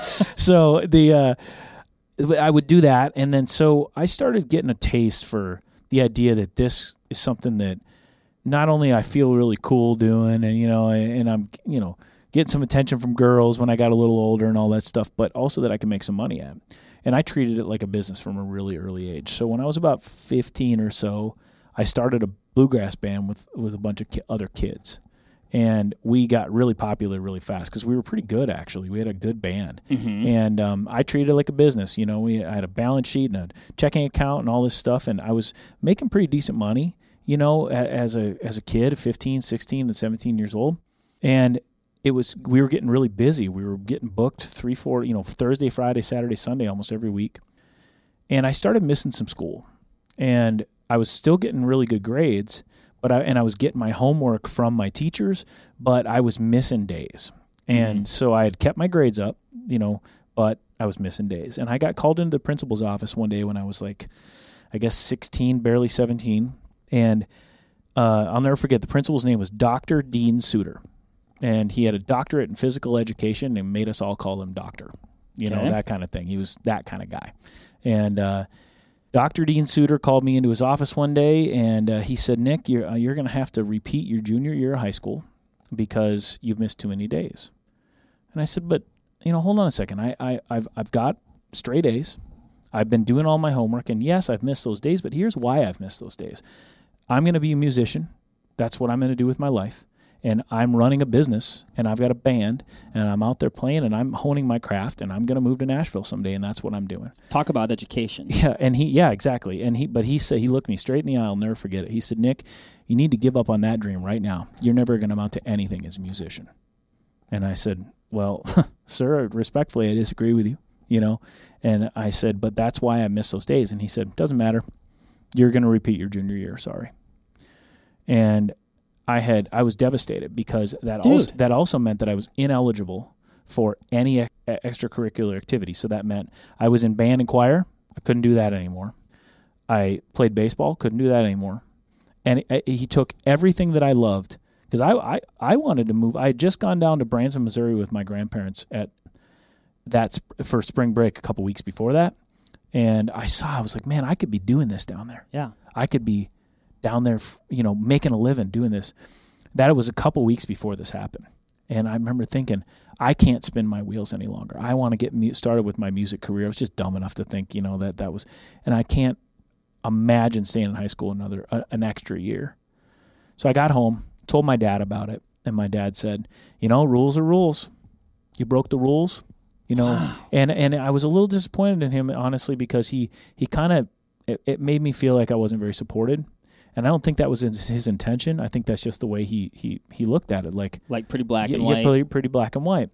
so the uh, I would do that, and then so I started getting a taste for the idea that this is something that not only I feel really cool doing, and you know, and I'm you know getting some attention from girls when I got a little older and all that stuff, but also that I could make some money at. And I treated it like a business from a really early age. So when I was about 15 or so, I started a bluegrass band with with a bunch of ki- other kids and we got really popular really fast because we were pretty good actually. We had a good band, and um, I treated it like a business. You know, we I had a balance sheet and a checking account and all this stuff, and I was making pretty decent money. You know, as a as a kid, 15, 16, and 17 years old, and it was we were getting really busy. We were getting booked three, four, you know, Thursday, Friday, Saturday, Sunday, almost every week, and I started missing some school, and I was still getting really good grades, but I and I was getting my homework from my teachers, but I was missing days. And so I had kept my grades up, you know, but I was missing days. And I got called into the principal's office one day when I was like I guess 16, barely 17, and uh, I'll never forget the principal's name was Dr. Dean Suter. And he had a doctorate in physical education and made us all call him doctor. You know, that kind of thing. He was that kind of guy. And uh, Dr. Dean Suter called me into his office one day and uh, he said, Nick, you're, uh, you're going to have to repeat your junior year of high school because you've missed too many days. And I said, but, you know, hold on a second. I, I, I've, I've got straight A's. I've been doing all my homework. And yes, I've missed those days, but here's why I've missed those days. I'm going to be a musician. That's what I'm going to do with my life. And I'm running a business and I've got a band and I'm out there playing and I'm honing my craft and I'm going to move to Nashville someday and that's what I'm doing. Talk about education. Yeah, and he yeah, exactly. And he but he said he looked me straight in the eye, I'll never forget it. He said, "Nick, you need to give up on that dream right now. You're never going to amount to anything as a musician." And I said, "Well, sir, respectfully, I disagree with you, you know." And I said, "But that's why I miss those days." And he said, "Doesn't matter. You're going to repeat your junior year, sorry." And I had I was devastated because that Dude. also that also meant that I was ineligible for any e- extracurricular activity. So that meant I was in band and choir. I couldn't do that anymore. I played baseball. Couldn't do that anymore. And it, he took everything that I loved because I, I I wanted to move. I had just gone down to Branson, Missouri, with my grandparents at that sp- for spring break a couple weeks before that, and I saw I was like, man, I could be doing this down there. Yeah. I could be down there, you know, making a living doing this. That was a couple weeks before this happened, and I remember thinking, I can't spin my wheels any longer. I want to get started with my music career. I was just dumb enough to think, you know, that that was, and I can't imagine staying in high school another uh, an extra year. So I got home, told my dad about it, and my dad said, "You know, rules are rules. You broke the rules." You know, and and I was a little disappointed in him honestly because he he kind of it, it made me feel like I wasn't very supported. And I don't think that was his, his intention. I think that's just the way he he he looked at it. Like Like pretty black yeah, and yeah, white. pretty, pretty black and white.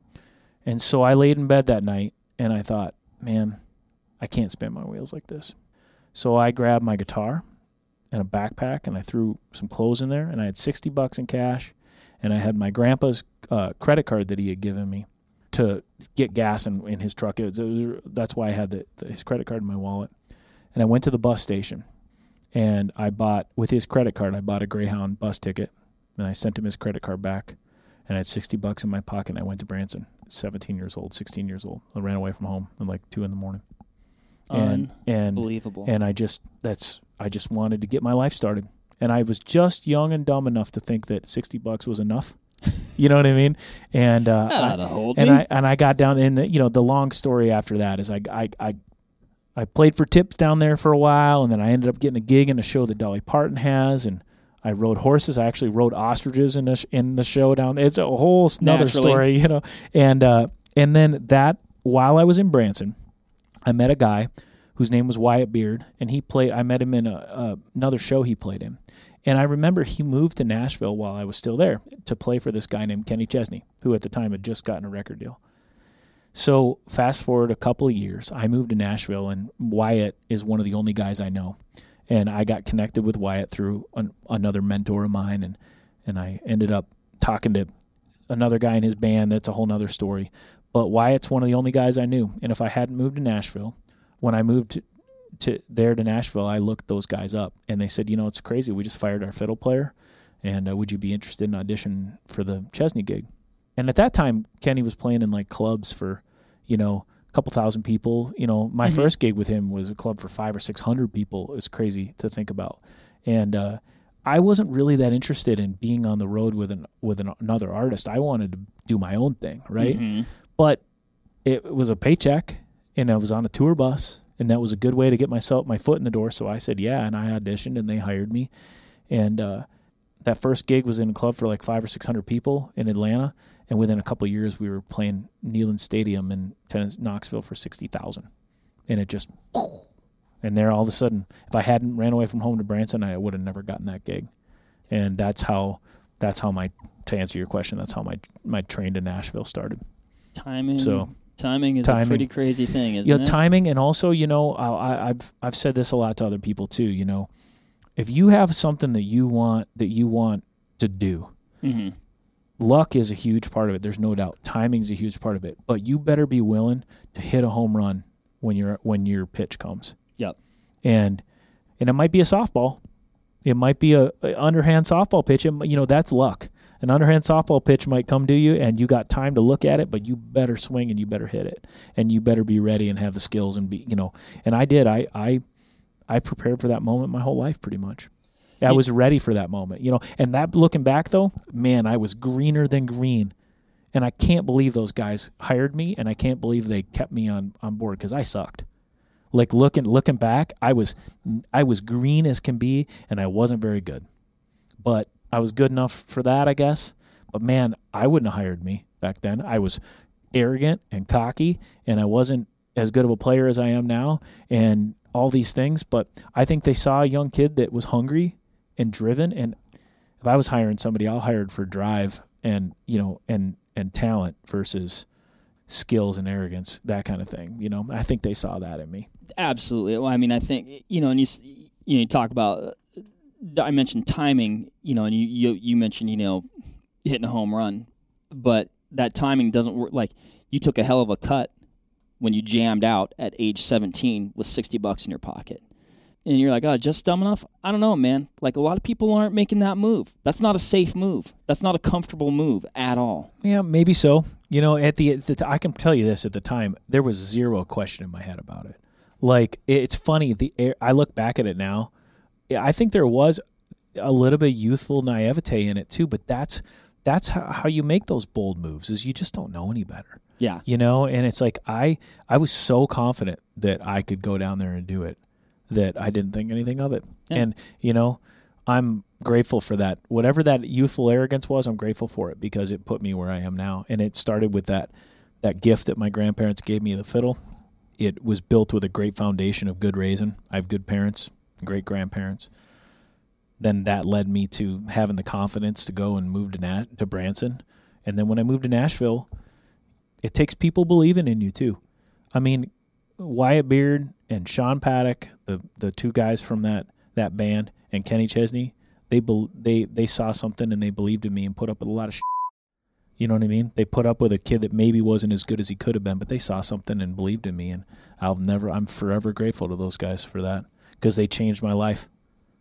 And so I laid in bed that night and I thought, man, I can't spin my wheels like this. So I grabbed my guitar and a backpack and I threw some clothes in there and I had 60 bucks in cash and I had my grandpa's uh, credit card that he had given me to get gas in, in his truck. It was, it was- that's why I had the, the, his credit card in my wallet. And I went to the bus station and I bought, with his credit card, I bought a Greyhound bus ticket and I sent him his credit card back and I had 60 bucks in my pocket and I went to Branson, 17 years old, 16 years old. I ran away from home at like 2 in the morning. And and Unbelievable. and I just that's I just wanted to get my life started. And I was just young and dumb enough to think that 60 bucks was enough. You know what I mean? And uh I- and me. I and I got down in the you know the long story after that is I I I I played for tips down there for a while and then I ended up getting a gig in a show that Dolly Parton has and I rode horses. I actually rode ostriches in the sh- in the show down. It's a whole another Naturally. story, you know. And uh, and then that while I was in Branson, I met a guy whose name was Wyatt Beard, and he played. I met him in a, a, another show he played in, and I remember he moved to Nashville while I was still there to play for this guy named Kenny Chesney, who at the time had just gotten a record deal. So fast forward a couple of years, I moved to Nashville, and Wyatt is one of the only guys I know, and I got connected with Wyatt through an, another mentor of mine, and and I ended up talking to another guy in his band. That's a whole nother story. But Wyatt's one of the only guys I knew, and if I hadn't moved to Nashville, when I moved to, to there to Nashville, I looked those guys up, and they said, you know, it's crazy. We just fired our fiddle player, and uh, would you be interested in audition for the Chesney gig? And at that time, Kenny was playing in like clubs for, you know, a couple thousand people. You know, my Mhm. first gig with him was a club for five or six hundred people. It's crazy to think about, and uh, I wasn't really that interested in being on the road with an with an, another artist. I wanted to do my own thing, right? Mhm. but it was a paycheck and I was on a tour bus and that was a good way to get myself my foot in the door so I said yeah and I auditioned and they hired me and uh, that first gig was in a club for like five or six hundred people in Atlanta and within a couple of years we were playing Neyland Stadium in Tennessee, Knoxville for sixty thousand and it just and there all of a sudden if I hadn't ran away from home to Branson I would have never gotten that gig and that's how that's how my to answer your question that's how my my train to Nashville started Timing. So- timing is Timing. a pretty crazy thing, isn't it? yeah, it? timing, and also, you know, I, I- I've I've said this a lot to other people too. You know, if you have something that you want that you want to do, hmm luck is a huge part of it. There's no doubt. Timing's a huge part of it. But you better be willing to hit a home run when your when your pitch comes. Yep. And and it might be a softball. It might be a, a underhand softball pitch. It, you know, that's luck. An underhand softball pitch might come to you, and you got time to look at it, but you better swing and you better hit it, and you better be ready and have the skills and be, you know. And I did. I I I prepared for that moment my whole life, pretty much. I was ready for that moment, you know. And that looking back though, man, I was greener than green. And I can't believe those guys hired me and I can't believe they kept me on on board cuz I sucked. Like looking looking back, I was I was green as can be and I wasn't very good. But I was good enough for that, I guess. But man, I wouldn't have hired me back then. I was arrogant and cocky and I wasn't as good of a player as I am now and all these things, but I think they saw a young kid that was hungry and driven and if I was hiring somebody, I'll hire for drive and, you know, and and talent versus skills and arrogance, that kind of thing. You know, I think they saw that in me. Absolutely. Well, I mean, I think you know, and you you know, you talk about. uh, I mentioned timing, you know, and you you, you mentioned you know hitting a home run, but that timing doesn't work. Like you took a hell of a cut when you jammed out at age 17 with 60 bucks in your pocket, and you're like, oh, just dumb enough. I don't know, man. Like a lot of people aren't making that move. That's not a safe move. That's not a comfortable move at all. Yeah, maybe so. You know, at the, at the t- I can tell you this at the time, there was zero question in my head about it. Like it's funny. The air, I look back at it now. yeah, I think there was a little bit of youthful naivete in it too, but that's that's how, how you make those bold moves. Is you just don't know any better. Yeah. you know and it's like i i was so confident that i could go down there and do it that i didn't think anything of it. Yeah. and you know i'm grateful for that. Whatever that youthful arrogance was i'm grateful for it because it put me where i am now. And it started with that that gift that my grandparents gave me the fiddle. It was built with a great foundation of good raising. I have good parents great grandparents. Then that led me to having the confidence to go and move to Nat- to Branson. And then when i moved to nashville it takes people believing in you too. I mean, Wyatt Beard and Sean Paddock, the the two guys from that that band, and Kenny Chesney, they bel they they saw something and they believed in me and put up with a lot of. Shit. You know what I mean? They put up with a kid that maybe wasn't as good as he could have been, but they saw something and believed in me, and I'll never. I'm forever grateful to those guys for that because they changed my life.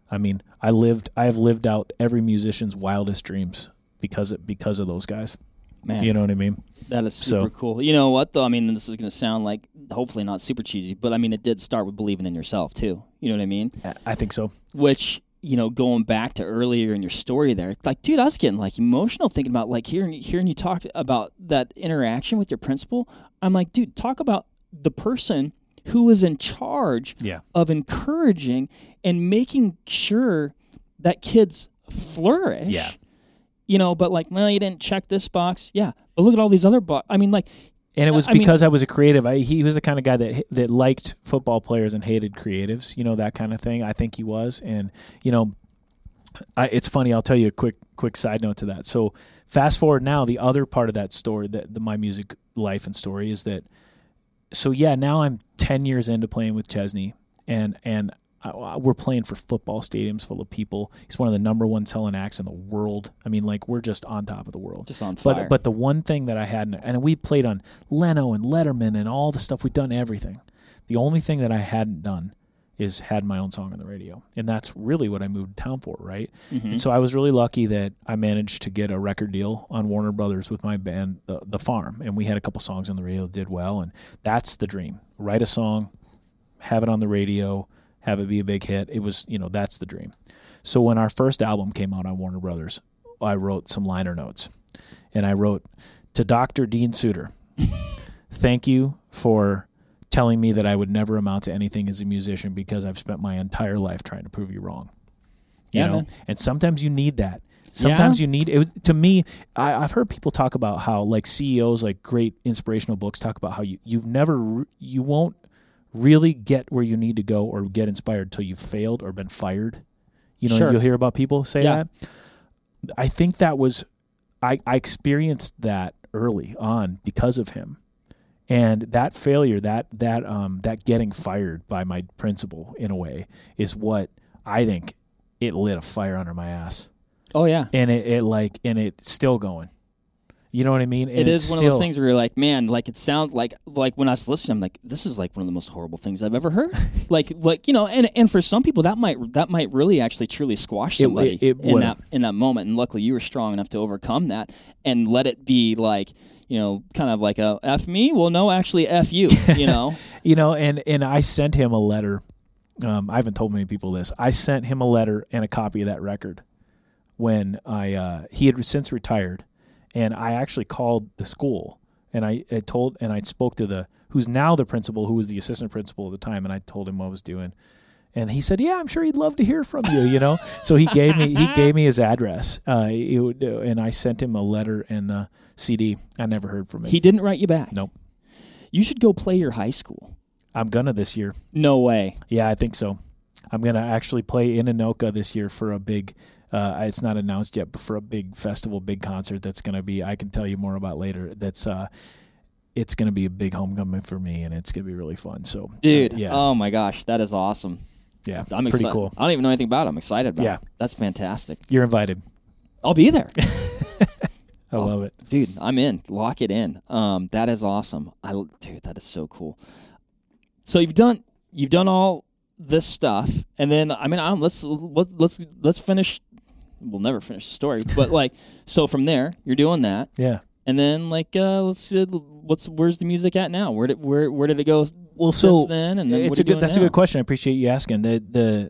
I mean, I lived. I have lived out every musician's wildest dreams because it because of those guys. Man, You know what I mean? that is so- super cool. You know what though? I mean, this is going to sound like hopefully not super cheesy, but I mean, it did start with believing in yourself too. You know what I mean? I think so. Which you know, going back to earlier in your story there, like, dude, I was getting like emotional thinking about like hearing hearing you talk about that interaction with your principal. I'm like, dude, talk about the person who was in charge Yeah. of encouraging and making sure that kids flourish. Yeah. You know, but like, well, you didn't check this box. Yeah. But look at all these other box. I mean, like, And it uh, was I mean- because I was a creative. I, he was the kind of guy that that liked football players and hated creatives. You know that kind of thing. I think he was, and you know, I, it's funny. I'll tell you a quick quick side note to that. So fast forward now, the other part of that story, that the, my music life and story is that. So yeah, now I'm ten years into playing with Chesney, and and we're playing for football stadiums full of people. He's one of the number one selling acts in the world. I mean, like we're just on top of the world. just on fire. But but the one thing that I hadn't, and we played on Leno and Letterman and all the stuff. We've done everything. The only thing that I hadn't done is had my own song on the radio, and that's really what I moved to town for, right? Mm-hmm. And so I was really lucky that I managed to get a record deal on Warner Brothers with my band, the, the Farm, and we had a couple songs on the radio that did well, and that's the dream: write a song, have it on the radio, have it be a big hit. It was, you know, that's the dream. So when our first album came out on Warner Brothers, I wrote some liner notes. And I wrote to Dr. Dean Suter, thank you for telling me that I would never amount to anything as a musician because I've spent my entire life trying to prove you wrong. You Yeah, know, man. and sometimes you need that. Sometimes you need it. Was, to me, I, I've heard people talk about how like CEOs, like great inspirational books, talk about how you you've never you won't really get where you need to go or get inspired till you've failed or been fired. You know, Sure. you'll hear about people say Yeah. that. I think that was I, I experienced that early on because of him. And that failure, that that um that getting fired by my principal in a way is what I think it lit a fire under my ass. oh yeah. And it, it like and it's still going. You know what I mean? And it's is one of those things where you're like, man, like it sounds like like when I was listening, I'm like, this is like one of the most horrible things I've ever heard. like like you know, and and for some people that might that might really actually truly squash somebody it- it in that in that moment. And luckily, you were strong enough to overcome that and let it be like you know, kind of like a f me. Well, no, actually, f you. You know, you know and and i sent him a letter um, i haven't told many people this i sent him a letter and a copy of that record when i uh, he had since retired and i actually called the school and I, I told and i spoke to the who's now the principal who was the assistant principal at the time and i told him what i was doing and he said yeah i'm sure he'd love to hear from you you know so he gave me he gave me his address uh, would, and i sent him a letter and the cd i never heard from him he didn't write you back. Nope. You should go play your high school. i'm gonna this year No way. Yeah, I think so. I'm gonna actually play in Anoka this year for a big. Uh, it's not announced yet, but for a big festival, big concert that's gonna be. I can tell you more about later. That's uh, it's gonna be a big homecoming for me, and it's gonna be really fun. So, uh, Dude, yeah, oh my gosh, that is awesome. yeah, I'm pretty excited. cool. I don't even know anything about it. I'm excited about Yeah. it. That's fantastic. You're invited. I'll be there. I love it. dude i'm in lock it in um that is awesome i dude that is so cool so you've done you've done all this stuff, and then I mean, let's let's let's finish. We'll never finish the story, but like, so from there, you're doing that, Yeah. and then like, uh, let's see, what's where's the music at now? Where did where where did it go? Well, since so then, and then it's a good. That's a good question. I appreciate you asking. The the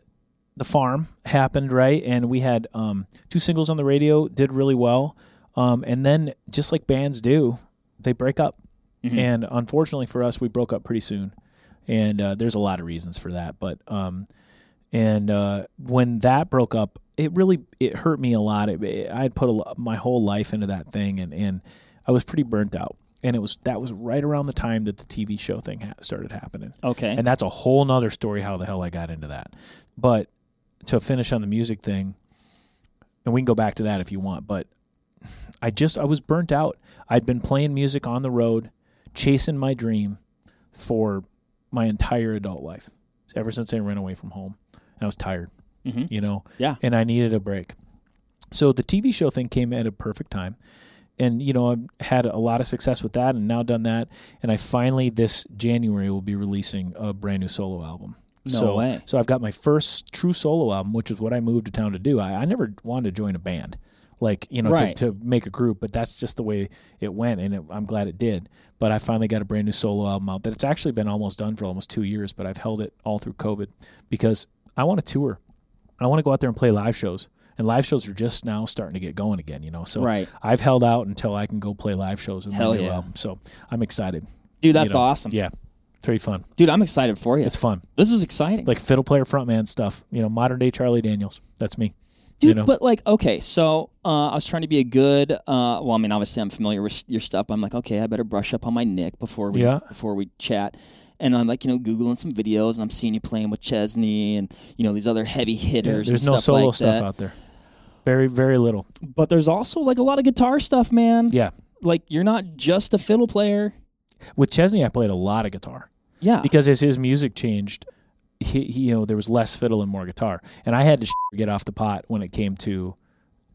the farm happened right, and we had um, two singles on the radio, did really well, um, and then just like bands do, they break up, Mhm. and unfortunately for us, we broke up pretty soon, and uh, there's a lot of reasons for that, but um, and uh, when that broke up, it really it hurt me a lot. It, it, I had put a, my whole life into that thing, and and I was pretty burnt out. And it was that was right around the time that the TV show thing ha- started happening Okay, and that's a whole nother story how the hell I got into that. But to finish on the music thing, and we can go back to that if you want, but I just I was burnt out. I'd been playing music on the road, chasing my dream for my entire adult life. Ever since I ran away from home. And I was tired, Mhm. you know. Yeah. And I needed a break. So the TV show thing came at a perfect time. And you know, I've had a lot of success with that and now done that and I finally this January will be releasing a brand new solo album. No so, way. So I've got my first true solo album, which is what I moved to town to do. I, I never wanted to join a band, like you know, Right. to, to make a group, but that's just the way it went, and it, I'm glad it did. But I finally got a brand new solo album out that it's actually been almost done for almost two years, but I've held it all through COVID because I want to tour. I want to go out there and play live shows, and live shows are just now starting to get going again. You know, so Right. I've held out until I can go play live shows with Hell my new yeah. album. So I'm excited. dude, that's you know. awesome. Yeah, it's very fun. Dude, I'm excited for you. It's fun this is exciting. like fiddle player frontman stuff. You know, modern day Charlie Daniels. That's me. Dude, you know? but like, okay, so uh, I was trying to be a good. Uh, well, I mean, obviously, I'm familiar with your stuff. I'm like, okay, I better brush up on my Nick before we Yeah. before we chat. And I'm like, you know, googling some videos, and I'm seeing you playing with Chesney and you know these other heavy Yeah, hitters. there's and no solo like stuff that. out there. Very, very little. But there's also like a lot of guitar stuff, man. Yeah. Like you're not just a fiddle player. With Chesney, I played a lot of guitar Yeah. because as his music changed, he, he you know there was less fiddle and more guitar, and I had to get off the pot when it came to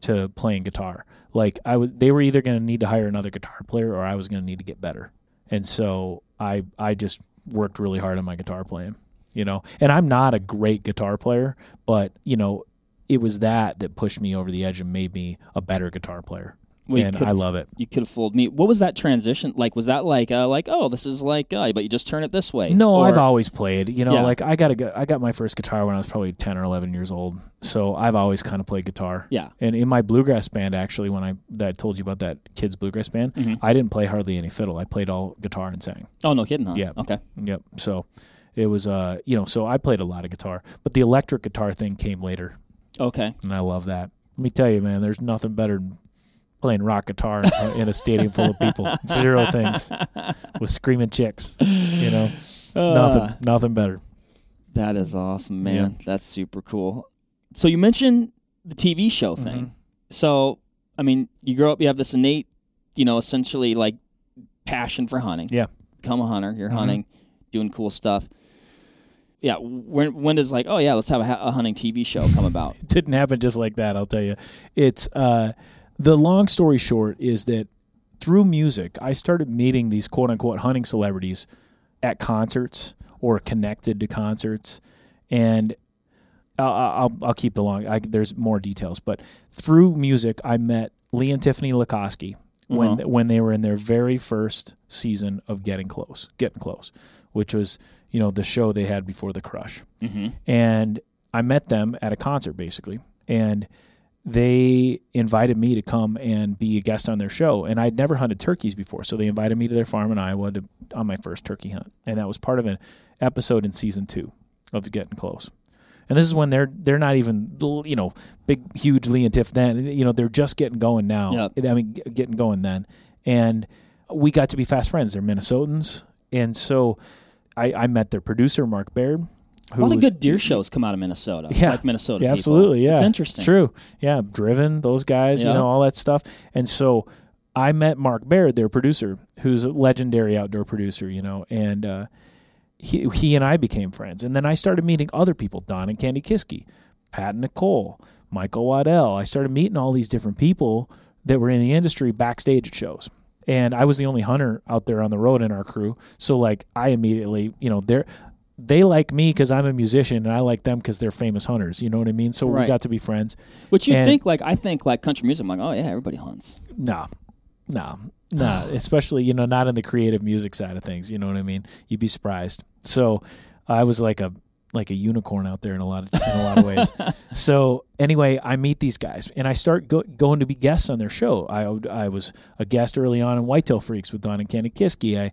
to playing guitar. Like I was, they were either going to need to hire another guitar player, or I was going to need to get better. And so I I just worked really hard on my guitar playing, you know. And I'm not a great guitar player, but you know, it was that that pushed me over the edge and made me a better guitar player. Well, and I love it. you could have fooled me. What was that transition like? Was that like, uh, like, oh, this is like, uh, but you just turn it this way? No, Or- I've always played. You know, Yeah. like I got a, I got my first guitar when I was probably ten or eleven years old. So I've always kind of played guitar. Yeah. And in my bluegrass band, actually, when I that I told you about that kids bluegrass band, Mhm. I didn't play hardly any fiddle. I played all guitar and sang. Oh, no kidding, huh? Yeah. Okay. Yep. So it was, uh, you know, so I played a lot of guitar, but the electric guitar thing came later, Okay. and I love that. Let me tell you, man, there's nothing better than playing rock guitar in, in a stadium full of people. Zero things with screaming chicks. You know, Uh, nothing, nothing better. That is awesome, man. That's super cool. So you mentioned the TV show thing. Mhm. So, I mean, you grow up, you have this innate, you know, essentially like passion for hunting. Yeah. Become a hunter. You're Mhm. hunting, doing cool stuff. Yeah. When when does like, oh yeah, let's have a, a hunting TV show come about? It didn't happen just like that. I'll tell you. It's uh, the long story short is that through music, I started meeting these quote unquote hunting celebrities at concerts or connected to concerts, and I'll I'll, I'll keep the long. I, there's more details, but through music, I met Lee and Tiffany Lakosky when Uh-huh. when they were in their very first season of Getting Close, Getting Close, which was you know the show they had before the Crush mm-hmm. and I met them at a concert basically, and they invited me to come and be a guest on their show. And I'd never hunted turkeys before, so they invited me to their farm in Iowa to, on my first turkey hunt, and that was part of an episode in season two of Getting Close. And this is when they're they're not even you know big huge Lee and Tiff then you know they're just getting going now. I mean getting going then, and we got to be fast friends. They're Minnesotans, and so I, I met their producer Mark Baird. A lot of good deer shows come out of Minnesota. Yeah. Like Minnesota. yeah, absolutely. Yeah, It's interesting. True. Yeah, driven those guys. Yeah. You know all that stuff. And so I met Mark Baird, their producer, who's a legendary outdoor producer. You know, and uh, he he and I became friends. And then I started meeting other people: Don and Kandi Kisky, Pat and Nicole, Michael Waddell. I started meeting all these different people that were in the industry backstage at shows. And I was the only hunter out there on the road in our crew. So like I immediately, you know, there they like me because I'm a musician, and I like them because they're famous hunters. You know what I mean? So we got to be friends. Which you And- think like I think like country music. I'm like, oh yeah, everybody hunts. No, no, no. Especially you know not in the creative music side of things. You know what I mean? You'd be surprised. So I was like a like a unicorn out there in a lot of in a lot of ways. so anyway, I meet these guys and I start go, going to be guests on their show. I I was a guest early on in Whitetail Freaks with Don and Kenny Kisky. I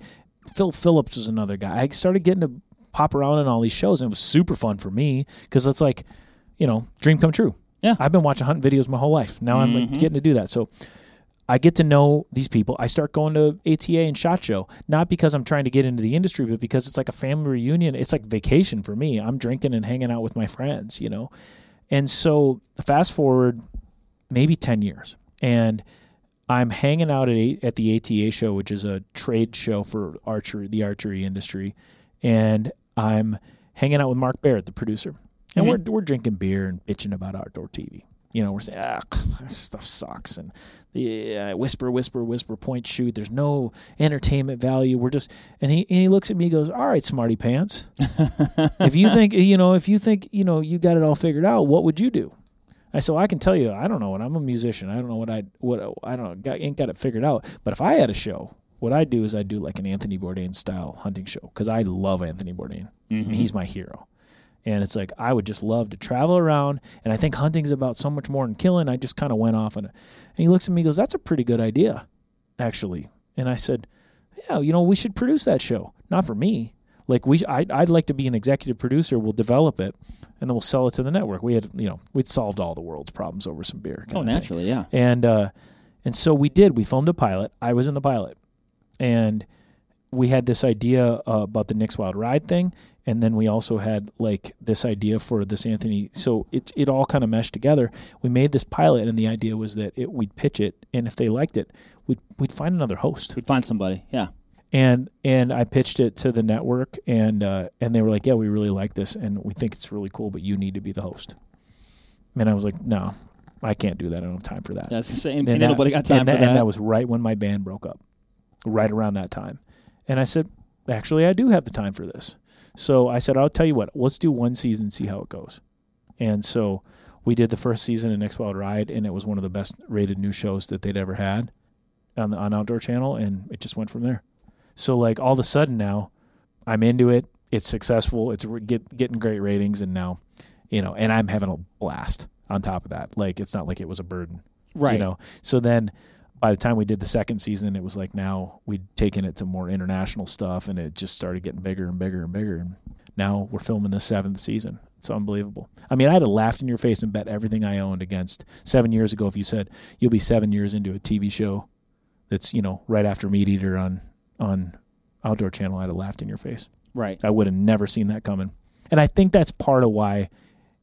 Phil Phillips was another guy. I started getting to pop around in all these shows and it was super fun for me because it's like you know dream come true. Yeah. I've been watching hunting videos my whole life. Now I'm like, Mhm. getting to do that. So I get to know these people. I start going to ATA and SHOT Show, not because I'm trying to get into the industry, but because it's like a family reunion. It's like vacation for me. I'm drinking and hanging out with my friends, you know? And so fast forward maybe 10 years, and I'm hanging out at, at the ATA show, which is a trade show for archery, the archery industry. And I'm hanging out with Mark Barrett, the producer. And Mhm. we're, we're drinking beer and bitching about outdoor TV. You know, we're saying, ah, this stuff sucks. And yeah, whisper, whisper, whisper, point, shoot. There's no entertainment value. We're just, and he, and he looks at me, and goes, all right, smarty pants. if you think, you know, if you think, you know, you got it all figured out, what would you do? I said, well, I can tell you, I don't know what I'm a musician. I don't know what I, what, I don't know, got, ain't got it figured out. But if I had a show, what I'd do is I'd do like an Anthony Bourdain style hunting show because I love Anthony Bourdain. I mean, he's my hero. And it's like I would just love to travel around, and I think hunting's about so much more than killing. I just kind of went off on it. And he looks at me, and goes, "That's a pretty good idea, actually." And I said, "Yeah, you know, we should produce that show. Not for me. Like we, I, I'd like to be an executive producer. We'll develop it, and then we'll sell it to the network. We had, you know, we'd solved all the world's problems over some beer. Oh, of thing. naturally, yeah. And uh, and so we did. We filmed a pilot. I was in the pilot, and we had this idea uh, about the Nick's Wild Ride thing, and then we also had like this idea for this Anthony. So it it all kind of meshed together. We made this pilot, and the idea was that it, we'd pitch it, and if they liked it, we'd we'd find another host. We'd find somebody. Yeah. And and I pitched it to the network, and uh, and they were like, "Yeah, we really like this, and we think it's really cool, but you need to be the host." And I was like, "No, I can't do that. I don't have time for that." Was gonna say, ain't, And that- nobody got time and for that, that. And that was right when my band broke up, right around that time. And I said, actually, I do have the time for this. So I said, I'll tell you what, let's do one season, see how it goes. And so we did the first season of Nick's Wild Ride, and it was one of the best rated new shows that they'd ever had on the on Outdoor Channel, and it just went from there. So like all of a sudden now, I'm into it. It's successful. It's get, getting great ratings, and now, you know, and I'm having a blast on top of that. Like it's not like it was a burden right. you know so then by the time we did the second season it was like now we'd taken it to more international stuff and it just started getting bigger and bigger and bigger and now we're filming the seventh season it's unbelievable i mean i'd have laughed in your face and bet everything i owned against seven years ago if you said you'll be seven years into a tv show that's you know right after MeatEater on on outdoor channel i'd have laughed in your face Right. I would have never seen that coming. And I think that's part of why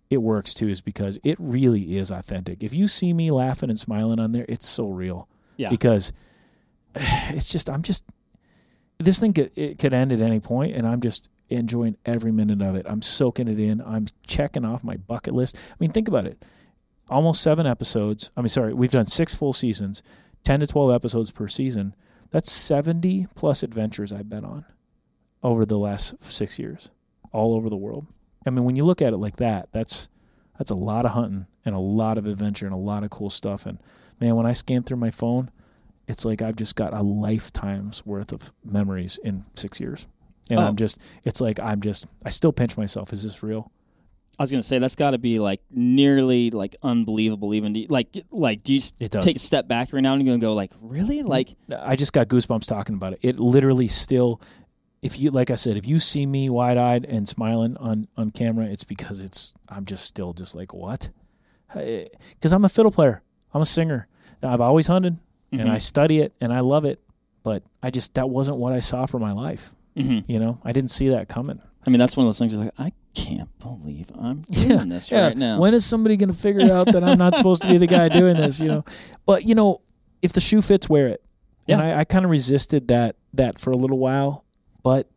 it works too, is because it really is authentic. If you see me laughing and smiling on there, it's so real. Yeah. Because it's just, I'm just, this thing could, it could end at any point, and I'm just enjoying every minute of it. I'm soaking it in. I'm checking off my bucket list. I mean, think about it. Almost seven episodes. I mean, sorry, we've done six full seasons, 10 to 12 episodes per season. That's 70 plus adventures I've been on over the last six years, all over the world. I mean, when you look at it like that, that's that's a lot of hunting and a lot of adventure and a lot of cool stuff. And man, when I scan through my phone, it's like I've just got a lifetime's worth of memories in six years. And Oh. I'm just, it's like I'm just, I still pinch myself. Is this real? I was gonna say that's got to be like nearly like unbelievable. Even like like do you It does. take a step back right now and again and go like really mm, like I just got goosebumps talking about it. It literally still, if you like I said, if you see me wide eyed and smiling on on camera, it's because it's I'm just still just like what? Because I'm a fiddle player, I'm a singer. I've always hunted and Mhm. I study it and I love it, but I just that wasn't what I saw for my life. Mhm. You know, I didn't see that coming. I mean that's one of those things you're like I can't believe I'm doing this right now. When is somebody going to figure out that I'm not supposed to be the guy doing this? You know, but you know, if the shoe fits, wear it. And Yeah. I, I kind of resisted that that for a little while, but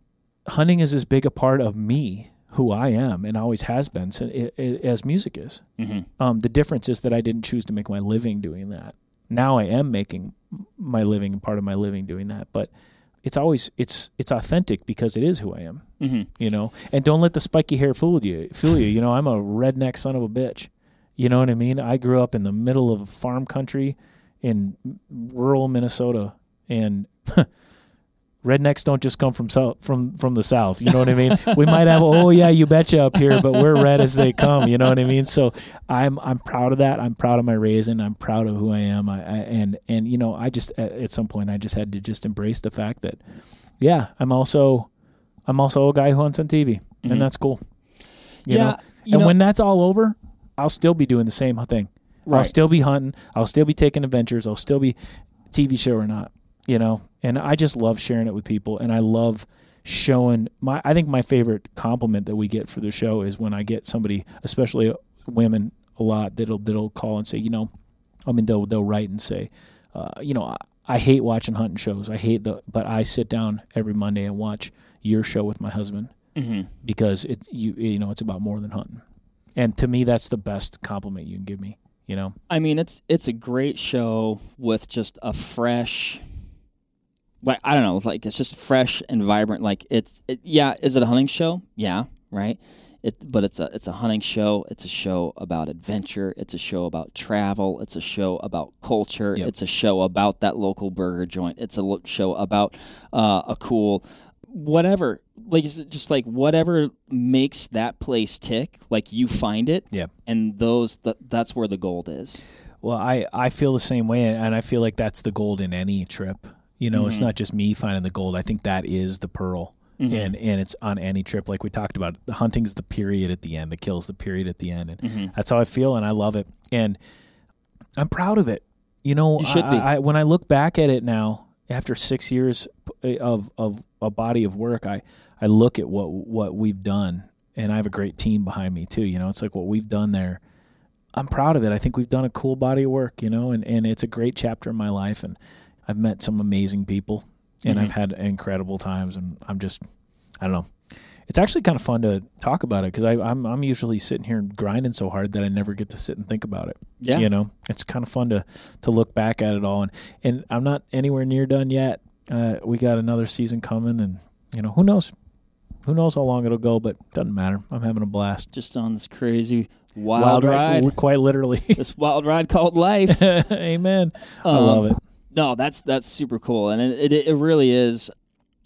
hunting is as big a part of me, who I am, and always has been, so i i as music is. Mhm. Um, the difference is that I didn't choose to make my living doing that. Now I am making my living and part of my living doing that, but it's always it's it's authentic because it is who I am. Mm-hmm. You know, and don't let the spiky hair fool you. Fool you. You know, I'm a redneck son of a bitch. You know what I mean? I grew up in the middle of farm country in rural Minnesota, and rednecks don't just come from south from from the south. You know what I mean? we might have oh yeah, you betcha up here, but we're red as they come. You know what I mean? So I'm I'm proud of that. I'm proud of my raising. I'm proud of who I am. I, I and and you know I just at, at some point I just had to just embrace the fact that yeah I'm also I'm also a guy who hunts on TV, Mhm. and that's cool. You yeah. know? you and know- when that's all over, I'll still be doing the same thing. I'll still be hunting. I'll still be taking adventures. I'll still be TV show or not, you know. And I just love sharing it with people, and I love showing my. I think my favorite compliment that we get for the show is when I get somebody, especially women, a lot that'll that'll call and say, you know, I mean they'll they'll write and say, uh, you know, I, I hate watching hunting shows. I hate the, but I sit down every Monday and watch your show with my husband Mhm. because it's you you know it's about more than hunting. And to me, that's the best compliment you can give me. You know. I mean, it's it's a great show with just a fresh, like I don't know, like it's just fresh and vibrant. Like it's it, yeah, is it a hunting show? Yeah, right. It, but it's a it's a hunting show. It's a show about adventure. It's a show about travel. It's a show about culture. Yep. It's a show about that local burger joint. It's a lo- show about uh, a cool whatever. Like just like whatever makes that place tick. Like you find it. Yeah. And those th- that's where the gold is. Well, I, I feel the same way, and I feel like that's the gold in any trip. You know, it's Mhm. not just me finding the gold. I think that is the pearl, Mhm. and and it's on any trip. Like we talked about, the hunting's the period at the end, the kill's the period at the end, and Mhm. that's how I feel, and I love it, and I'm proud of it. You know, You should I, be. I, when I look back at it now, after six years of of a body of work, I I look at what what we've done, and I have a great team behind me too. You know, it's like what we've done there. I'm proud of it. I think we've done a cool body of work, you know, and, and it's a great chapter in my life. And I've met some amazing people and Mhm. I've had incredible times. And I'm just, I don't know. It's actually kind of fun to talk about it because I'm, I'm usually sitting here grinding so hard that I never get to sit and think about it. Yeah. You know, it's kind of fun to, to look back at it all. And, and I'm not anywhere near done yet. Uh, we got another season coming and, you know, who knows? Who knows how long it'll go, but doesn't matter. I'm having a blast. Just on this crazy wild, ride. quite literally. this wild ride called life. Amen. I Um, love it. No, that's that's super cool, and it, it it really is.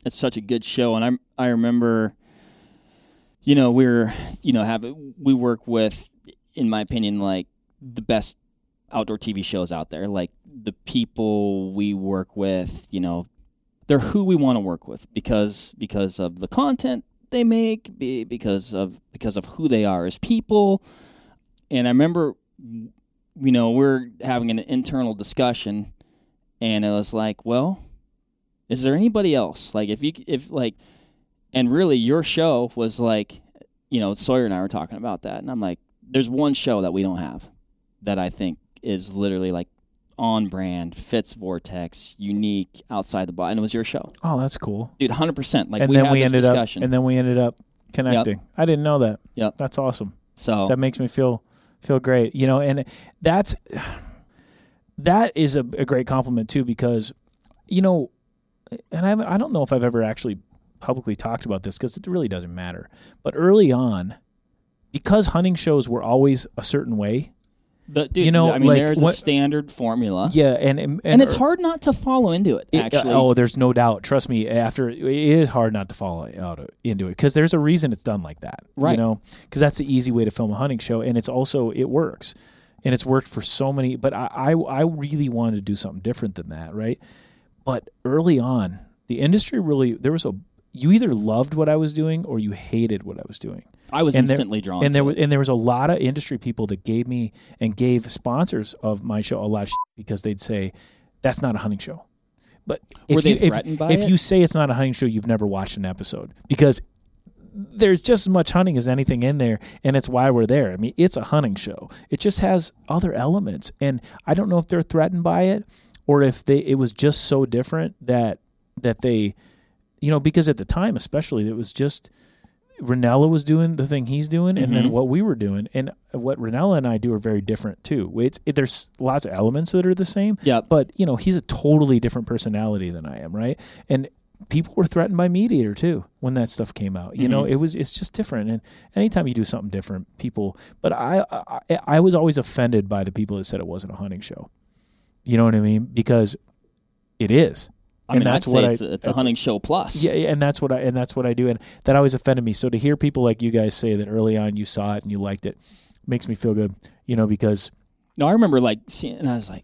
It's such a good show, and I I remember, you know, we're you know have we work with, in my opinion, like the best outdoor TV shows out there. Like the people we work with, you know, they're who we want to work with because because of the content they make, be- because of because of who they are as people. And I remember, you know, we're having an internal discussion, and it was like, well, is there anybody else? Like, if you if like, and really, your show was like, you know, Sawyer and I were talking about that, and I'm like, there's one show that we don't have that I think is literally like on brand, fits Vortex, unique, outside the box, and it was your show, Oh, that's cool. dude, hundred percent. Like and we then had we this ended discussion, up, and then we ended up connecting. I didn't know that. Yep. That's awesome. so That makes me feel feel great. You know, and that's that is a, a great compliment too because you know, and I I don't know if I've ever actually publicly talked about this because it really doesn't matter. But early on, because hunting shows were always a certain way, the, dude, you know, I mean, like, there's a what- standard formula, yeah, and and, and it's er, hard not to follow into it. It- uh, Actually, oh, there's no doubt. Trust me. After it is hard not to follow out into it because there's a reason it's done like that. Right. You know, because that's the easy way to film a hunting show, and it's also it works, and it's worked for so many. But I I, I really wanted to do something different than that, right? But early on, the industry really there was a you either loved what I was doing or you hated what I was doing I was and there- instantly drawn. and there was and there was a lot of industry people that gave me and gave sponsors of my show a lot of because they'd say that's not a hunting show. But if Were they you, if- if you say it's not a hunting show, you've never watched an episode because there's just as much hunting as anything in there, and it's why we're there. I mean, it's a hunting show. It just has other elements, and I don't know if they're threatened by it or if they it was just so different that that they, you know, because at the time, especially, it was just Rinella was doing the thing he's doing, and then Mhm. what we were doing, and what Rinella and I do are very different too. It's it, there's lots of elements that are the same, yeah. but you know he's a totally different personality than I am, right? And people were threatened by MeatEater too when that stuff came out. You know, Mhm. it was it's just different. And anytime you do something different, people. But I, I I was always offended by the people that said it wasn't a hunting show. You know what I mean? Because it is. I And mean, that's I'd what say I- it's, a, it's a hunting show plus. Yeah, yeah, and that's what I and that's what I do, and that always offended me. So to hear people like you guys say that early on you saw it and you liked it makes me feel good. You know, because No, I remember like seeing, and I was like,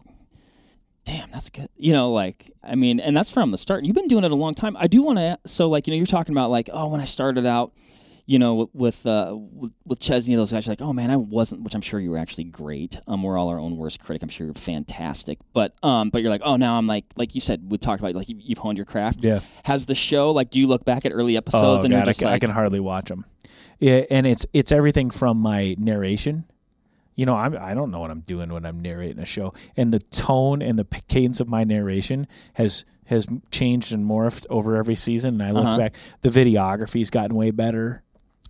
"Damn, that's good." You know, like I mean, and that's from the start. You've been doing it a long time. I do want to. So, like, you know, you're talking about like, oh, when I started out, you know, with uh, with, with Chesney, those guys, like, oh man, I wasn't. Which I'm sure you were actually great. Um, we're all our own worst critic. I'm sure you're fantastic. But um, but you're like, oh, now I'm like, like you said, we talked about like you, you've honed your craft. yeah, Has the show like? Do you look back at early episodes oh, and God, you're I, just can, I like, can hardly watch them. Yeah, and it's it's everything from my narration. You know, I'm I don't know what I'm doing when I'm narrating a show, and the tone and the cadence of my narration has has changed and morphed over every season. And I look Uh-huh. back, the videography's gotten way better.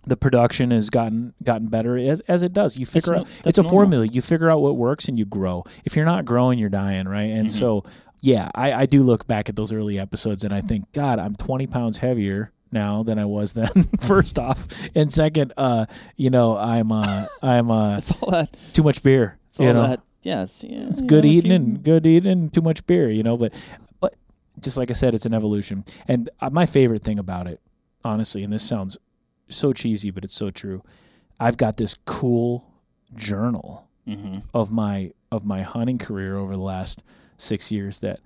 The production has gotten gotten better as as it does. You figure no- out that's it's a normal. formula. You figure out what works and you grow. If you're not growing, you're dying, right? And Mhm. so, yeah, I, I do look back at those early episodes and I think, God, I'm 20 pounds heavier now than I was then. first off, and second, uh, you know, I'm uh, I'm uh, it's all that. too much beer. It's all you know, that. Yeah, it's yeah, it's good know, eating you- and good eating and too much beer. You know, but but just like I said, it's an evolution. And uh, my favorite thing about it, honestly, and this sounds so cheesy, but it's so true. I've got this cool journal Mhm. of my of my hunting career over the last six years that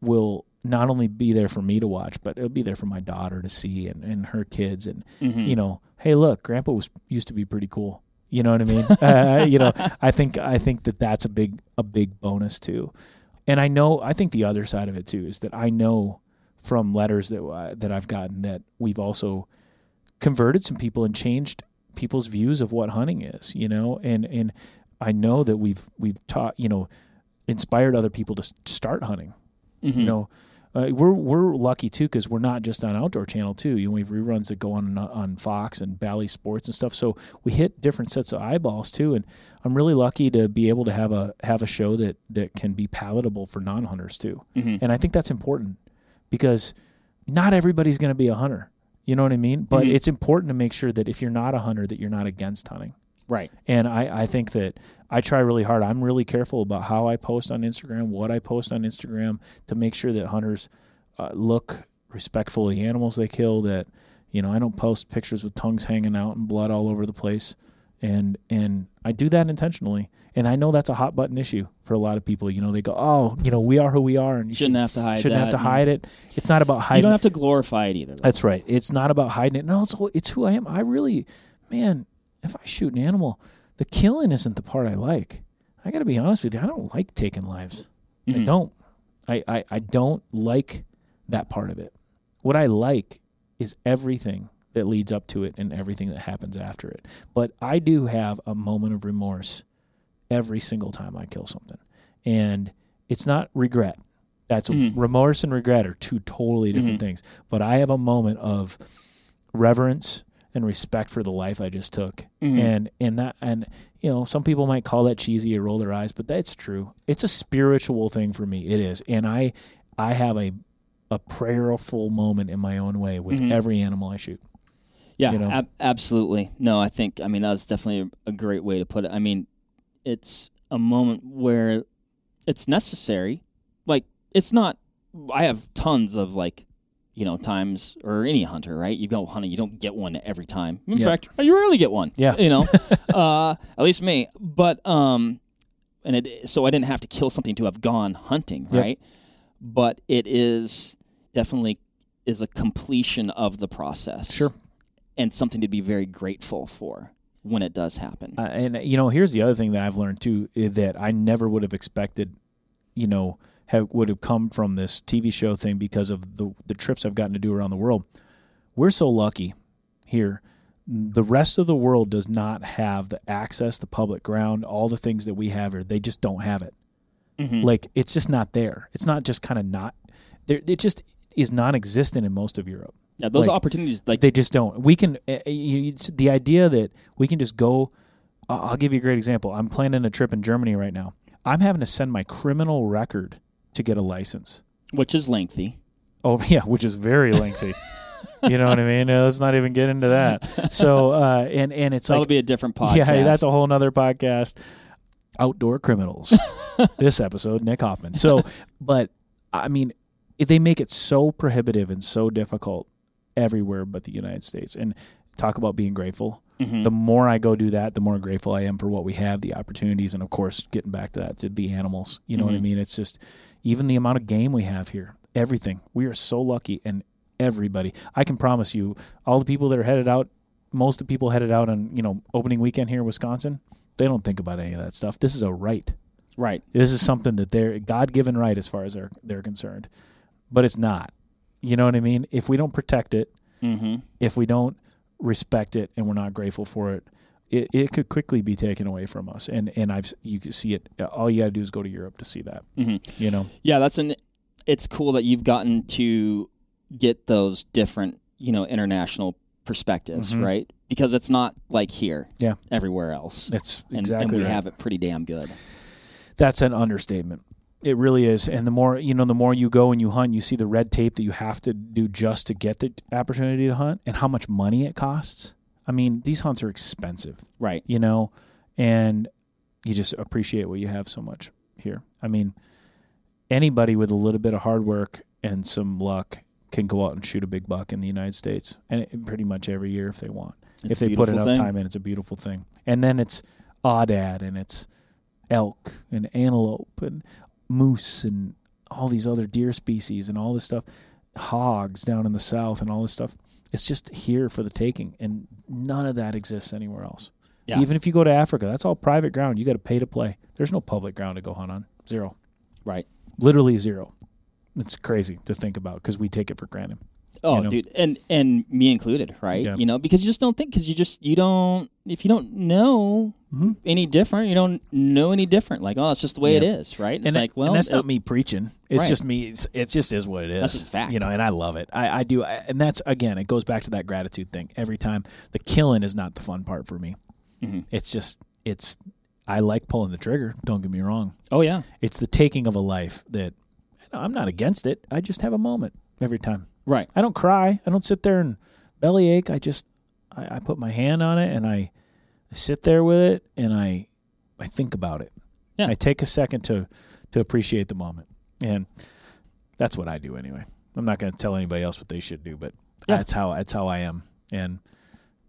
will not only be there for me to watch, but it'll be there for my daughter to see and, and her kids and Mhm. you know, hey, look, Grandpa was used to be pretty cool. You know what I mean? uh, you know, I think I think that that's a big a big bonus too. And I know I think the other side of it too is that I know from letters that uh, that I've gotten that we've also converted some people and changed people's views of what hunting is. You know, and and I know that we've we've taught you know inspired other people to start hunting. Mhm. You know, uh, we're we're lucky too because we're not just on Outdoor Channel too. You know, we have reruns that go on on Fox and Bally Sports and stuff. So we hit different sets of eyeballs too. And I'm really lucky to be able to have a have a show that that can be palatable for non hunters too. Mhm. And I think that's important because not everybody's going to be a hunter. You know what I mean? But Mhm. it's important to make sure that if you're not a hunter, that you're not against hunting. Right. And I, I think that I try really hard. I'm really careful about how I post on Instagram, what I post on Instagram to make sure that hunters uh, look respectful of the animals they kill. That you know, I don't post pictures with tongues hanging out and blood all over the place, and and I do that intentionally. And I know that's a hot button issue for a lot of people. You know, they go, oh, you know, we are who we are, and you Shouldn't should, have to hide. shouldn't have to hide it. It's not about hiding. You don't have to glorify it either. though. That's right. It's not about hiding it. No, it's it's who I am. I really, man, if I shoot an animal, the killing isn't the part I like. I got to be honest with you. I don't like taking lives. I Mhm. don't. I, I I don't like that part of it. What I like is everything that leads up to it and everything that happens after it. But I do have a moment of remorse every single time I kill something. And it's not regret. That's Mhm. remorse and regret are two totally different Mhm. things. But I have a moment of reverence and respect for the life I just took. Mhm. And and that and you know, some people might call that cheesy or roll their eyes, but that's true. It's a spiritual thing for me. It is. And I I have a a prayerful moment in my own way with Mhm. every animal I shoot. Yeah, you know? ab- absolutely. No, I think I mean that's definitely a great way to put it. I mean, it's a moment where it's necessary. Like it's not. I have tons of like, you know, times or any hunter, right? You go hunting, you don't get one every time. In Yeah. fact, you rarely get one. Yeah. you know, uh, at least me. But um, and it so I didn't have to kill something to have gone hunting, Yep. right? But it is definitely is a completion of the process Sure. and something to be very grateful for when it does happen. Uh, and you know, here's the other thing that I've learned too that I never would have expected, you know, have would have come from this TV show thing because of the the trips I've gotten to do around the world. We're so lucky here. The rest of the world does not have the access, the public ground, all the things that we have here. They just don't have it. Mhm. Like it's just not there. It's not just kind of not there. It just is non-existent in most of Europe. yeah, those like, opportunities, like They just don't. We can. Uh, you, the idea that we can just go. I'll I'll give you a great example. I'm planning a trip in Germany right now. I'm having to send my criminal record to get a license. which is lengthy. Oh yeah, which is very lengthy. you know what I mean? Let's not even get into that. So uh, and and it's That'll like be a different podcast. yeah, that's a whole nother podcast. Outdoor criminals. this episode, Nick Hoffman. So, but I mean, they make it so prohibitive and so difficult everywhere but the United States. And talk about being grateful. Mhm. The more I go do that, the more grateful I am for what we have, the opportunities, and of course, getting back to that, to the animals. You know what I Mhm. mean? It's just even the amount of game we have here, everything. We are so lucky, and everybody. I can promise you, all the people that are headed out, most of the people headed out on you know opening weekend here in Wisconsin, they don't think about any of that stuff. This is a right. right. This is something that they're God given right as far as they're they're concerned, but it's not. You know what I mean? If we don't protect it, Mm-hmm. if we don't respect it and we're not grateful for it, it, it could quickly be taken away from us. And and I've you can see it. All you got to do is go to Europe to see that. Mm-hmm. You know, Yeah, that's an. It's cool that you've gotten to get those different, you know, international perspectives, Mhm. right? Because it's not like here, Yeah. everywhere else, that's and, exactly and we right. have it pretty damn good. That's an understatement. It really is. And the more you know, the more you go and you hunt, you see the red tape that you have to do just to get the opportunity to hunt, and how much money it costs. I mean, these hunts are expensive. Right. you know, and you just appreciate what you have so much here. I mean, anybody with a little bit of hard work and some luck can go out and shoot a big buck in the United States, and it, pretty much every year if they want. It's if they put enough thing. time in, it's a beautiful thing. And then it's aoudad and it's elk and antelope and moose and all these other deer species and all this stuff, hogs down in the south and all this stuff. It's just here for the taking, and none of that exists anywhere else. Yeah. Even if you go to Africa, that's all private ground. You got to pay to play. There's no public ground to go hunt on. Zero. Right. Literally zero. It's crazy to think about because we take it for granted. Oh, you know? dude, and and me included, right? Yeah. You know, because you just don't think because you just you don't if you don't know Mhm. any different, you don't know any different. Like, oh, it's just the way it Yeah. is, right? It's and like, well, that's uh, not me preaching. It's Right. just me. It's, it just is what it is. That's fact. You know, and I love it. I, I do. I, and that's again, it goes back to that gratitude thing. Every time the killing is not the fun part for me. Mhm. It's just it's. I like pulling the trigger. Don't get me wrong. Oh yeah, It's the taking of a life that I'm not against it. I just have a moment every time. right. I don't cry. I don't sit there and bellyache. I just I, I put my hand on it and I, I sit there with it and I I think about it. Yeah. I take a second to to appreciate the moment. And that's what I do anyway. I'm not going to tell anybody else what they should do, but Yeah. that's how that's how I am. And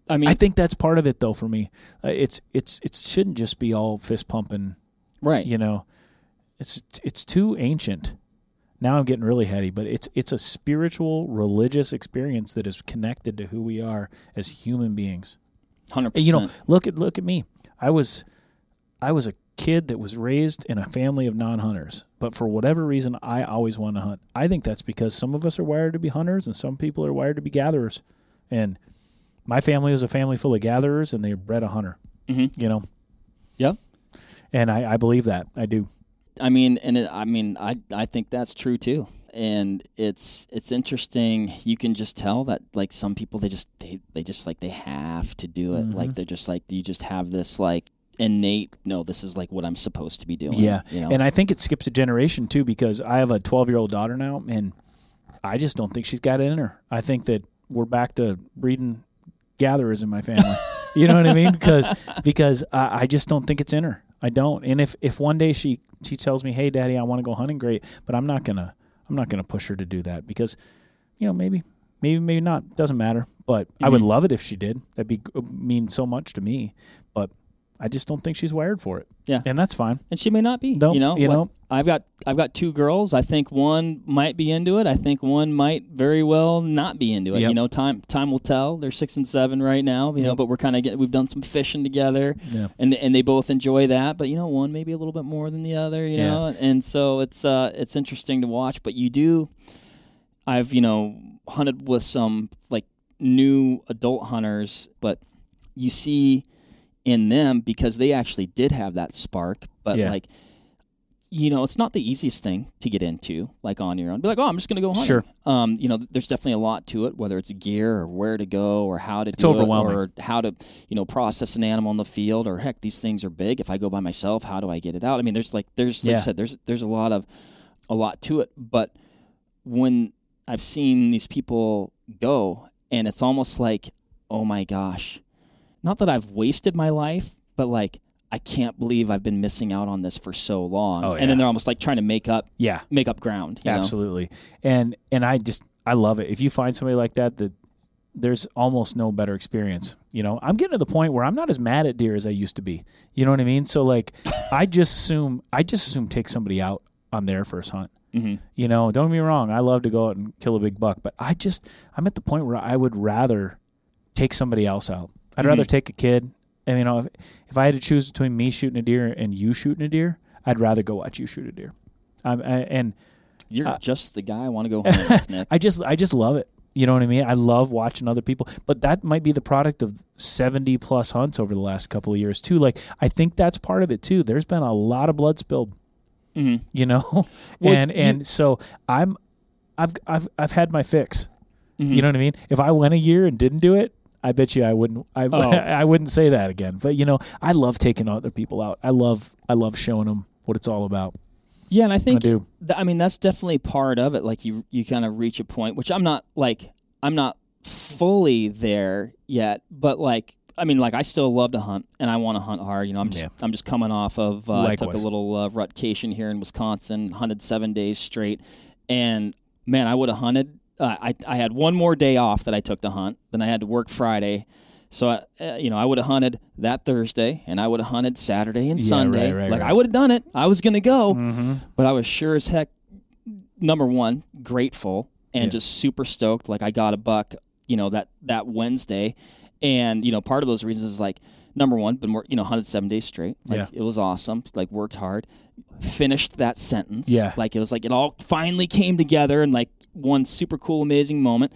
I mean, I think that's part of it though for me. Uh, it's it's it shouldn't just be all fist pumping, right. you know. It's it's too ancient. Now I'm getting really heady, but it's it's a spiritual, religious experience that is connected to who we are as human beings. Hundred percent. You know, look at look at me. I was I was a kid that was raised in a family of non-hunters, but for whatever reason I always wanted to hunt. I think that's because some of us are wired to be hunters and some people are wired to be gatherers. And my family was a family full of gatherers and they bred a hunter, Mhm. you know. Yep. And I, I believe that. I do. I mean, and it, I mean, I I think that's true too. And it's it's interesting. You can just tell that like some people they just they they just like they have to do it. Like Mhm. they're just like you just have this like innate. No, this is like what I'm supposed to be doing. Yeah, You know. And I think it skips a generation too because I have a 12 year old daughter now, and I just don't think she's got it in her. I think that we're back to breeding gatherers in my family. you know what I mean? Because because I, I just don't think it's in her. I don't. And if if one day she she tells me, "Hey, Daddy, I want to go hunting," great. But I'm not gonna I'm not gonna push her to do that because you know maybe maybe maybe not doesn't matter. But I would love it if she did. That'd be mean so much to me. But I just don't think she's wired for it. Yeah. and that's fine. and she may not be. No, you know. you know. I've got I've got two girls. I think one might be into it. I think one might very well not be into it. Yep. You know, time time will tell. They're six and seven right now. You know, but we're kind of. We've done some fishing together. Yeah. and and they both enjoy that. But you know, one maybe a little bit more than the other. You Yeah. know, and so it's uh it's interesting to watch. But you do, I've you know hunted with some like new adult hunters, but you see in them because they actually did have that spark, but Yeah. like. You know, it's not the easiest thing to get into, like on your own. Be like, oh, I'm just going to go hunting. Sure. Um, you know, there's definitely a lot to it, whether it's gear or where to go or how to It's do overwhelming. it or how to, you know, process an animal in the field or heck, these things are big. If I go by myself, how do I get it out? I mean, there's like, there's, like Yeah. I said, there's, there's a lot of, a lot to it. But when I've seen these people go, and it's almost like, oh my gosh, not that I've wasted my life, but like I can't believe I've been missing out on this for so long. Oh, yeah. And then they're almost like trying to make up Yeah, make up ground. you know? absolutely. And and I just I love it. If you find somebody like that, that there's almost no better experience. You know, I'm getting to the point where I'm not as mad at deer as I used to be. You know what I mean? So like, I just assume I just assume take somebody out on their first hunt. Mhm. You know, don't get me wrong. I love to go out and kill a big buck, but I just I'm at the point where I would rather take somebody else out. I'd rather take a kid. And you know, if, if I had to choose between me shooting a deer and you shooting a deer, I'd rather go watch you shoot a deer. Um, I, and You're Uh, just the guy I want to go home with, Nick. I just I just love it. You know what I mean? I love watching other people, but that might be the product of 70 plus hunts over the last couple of years too. Like I think that's part of it too. There's been a lot of blood spilled, Mhm. you know, Well, and you- and so I'm I've I've I've had my fix. Mhm. You know what I mean? If I went a year and didn't do it, I bet you I wouldn't I Oh. I wouldn't say that again. But you know, I love taking other people out. I love I love showing them what it's all about. Yeah, and I I think do. th- I mean that's definitely part of it. Like you you kind of reach a point, which I'm not like I'm not fully there yet, but like I mean like I still love to hunt and I want to hunt hard. You know, I'm just Yeah. I'm just coming off of uh, I took a little uh, rutcation here in Wisconsin, hunted seven days straight, and man, I would have hunted. Uh, I I had one more day off that I took to hunt. Then I had to work Friday. So, I, uh, you know, I would have hunted that Thursday, and I would have hunted Saturday and Yeah, Sunday. right, right, like right. I would have done it. I was gonna go, Mm-hmm. but I was sure as heck number one grateful and Yeah. just super stoked. Like I got a buck, you know that that Wednesday, and you know part of those reasons is like number one, been work, you know hunted seven days straight. Like Yeah. it was awesome. Like worked hard, finished that sentence. Yeah. like it was like it all finally came together and like one super cool amazing moment.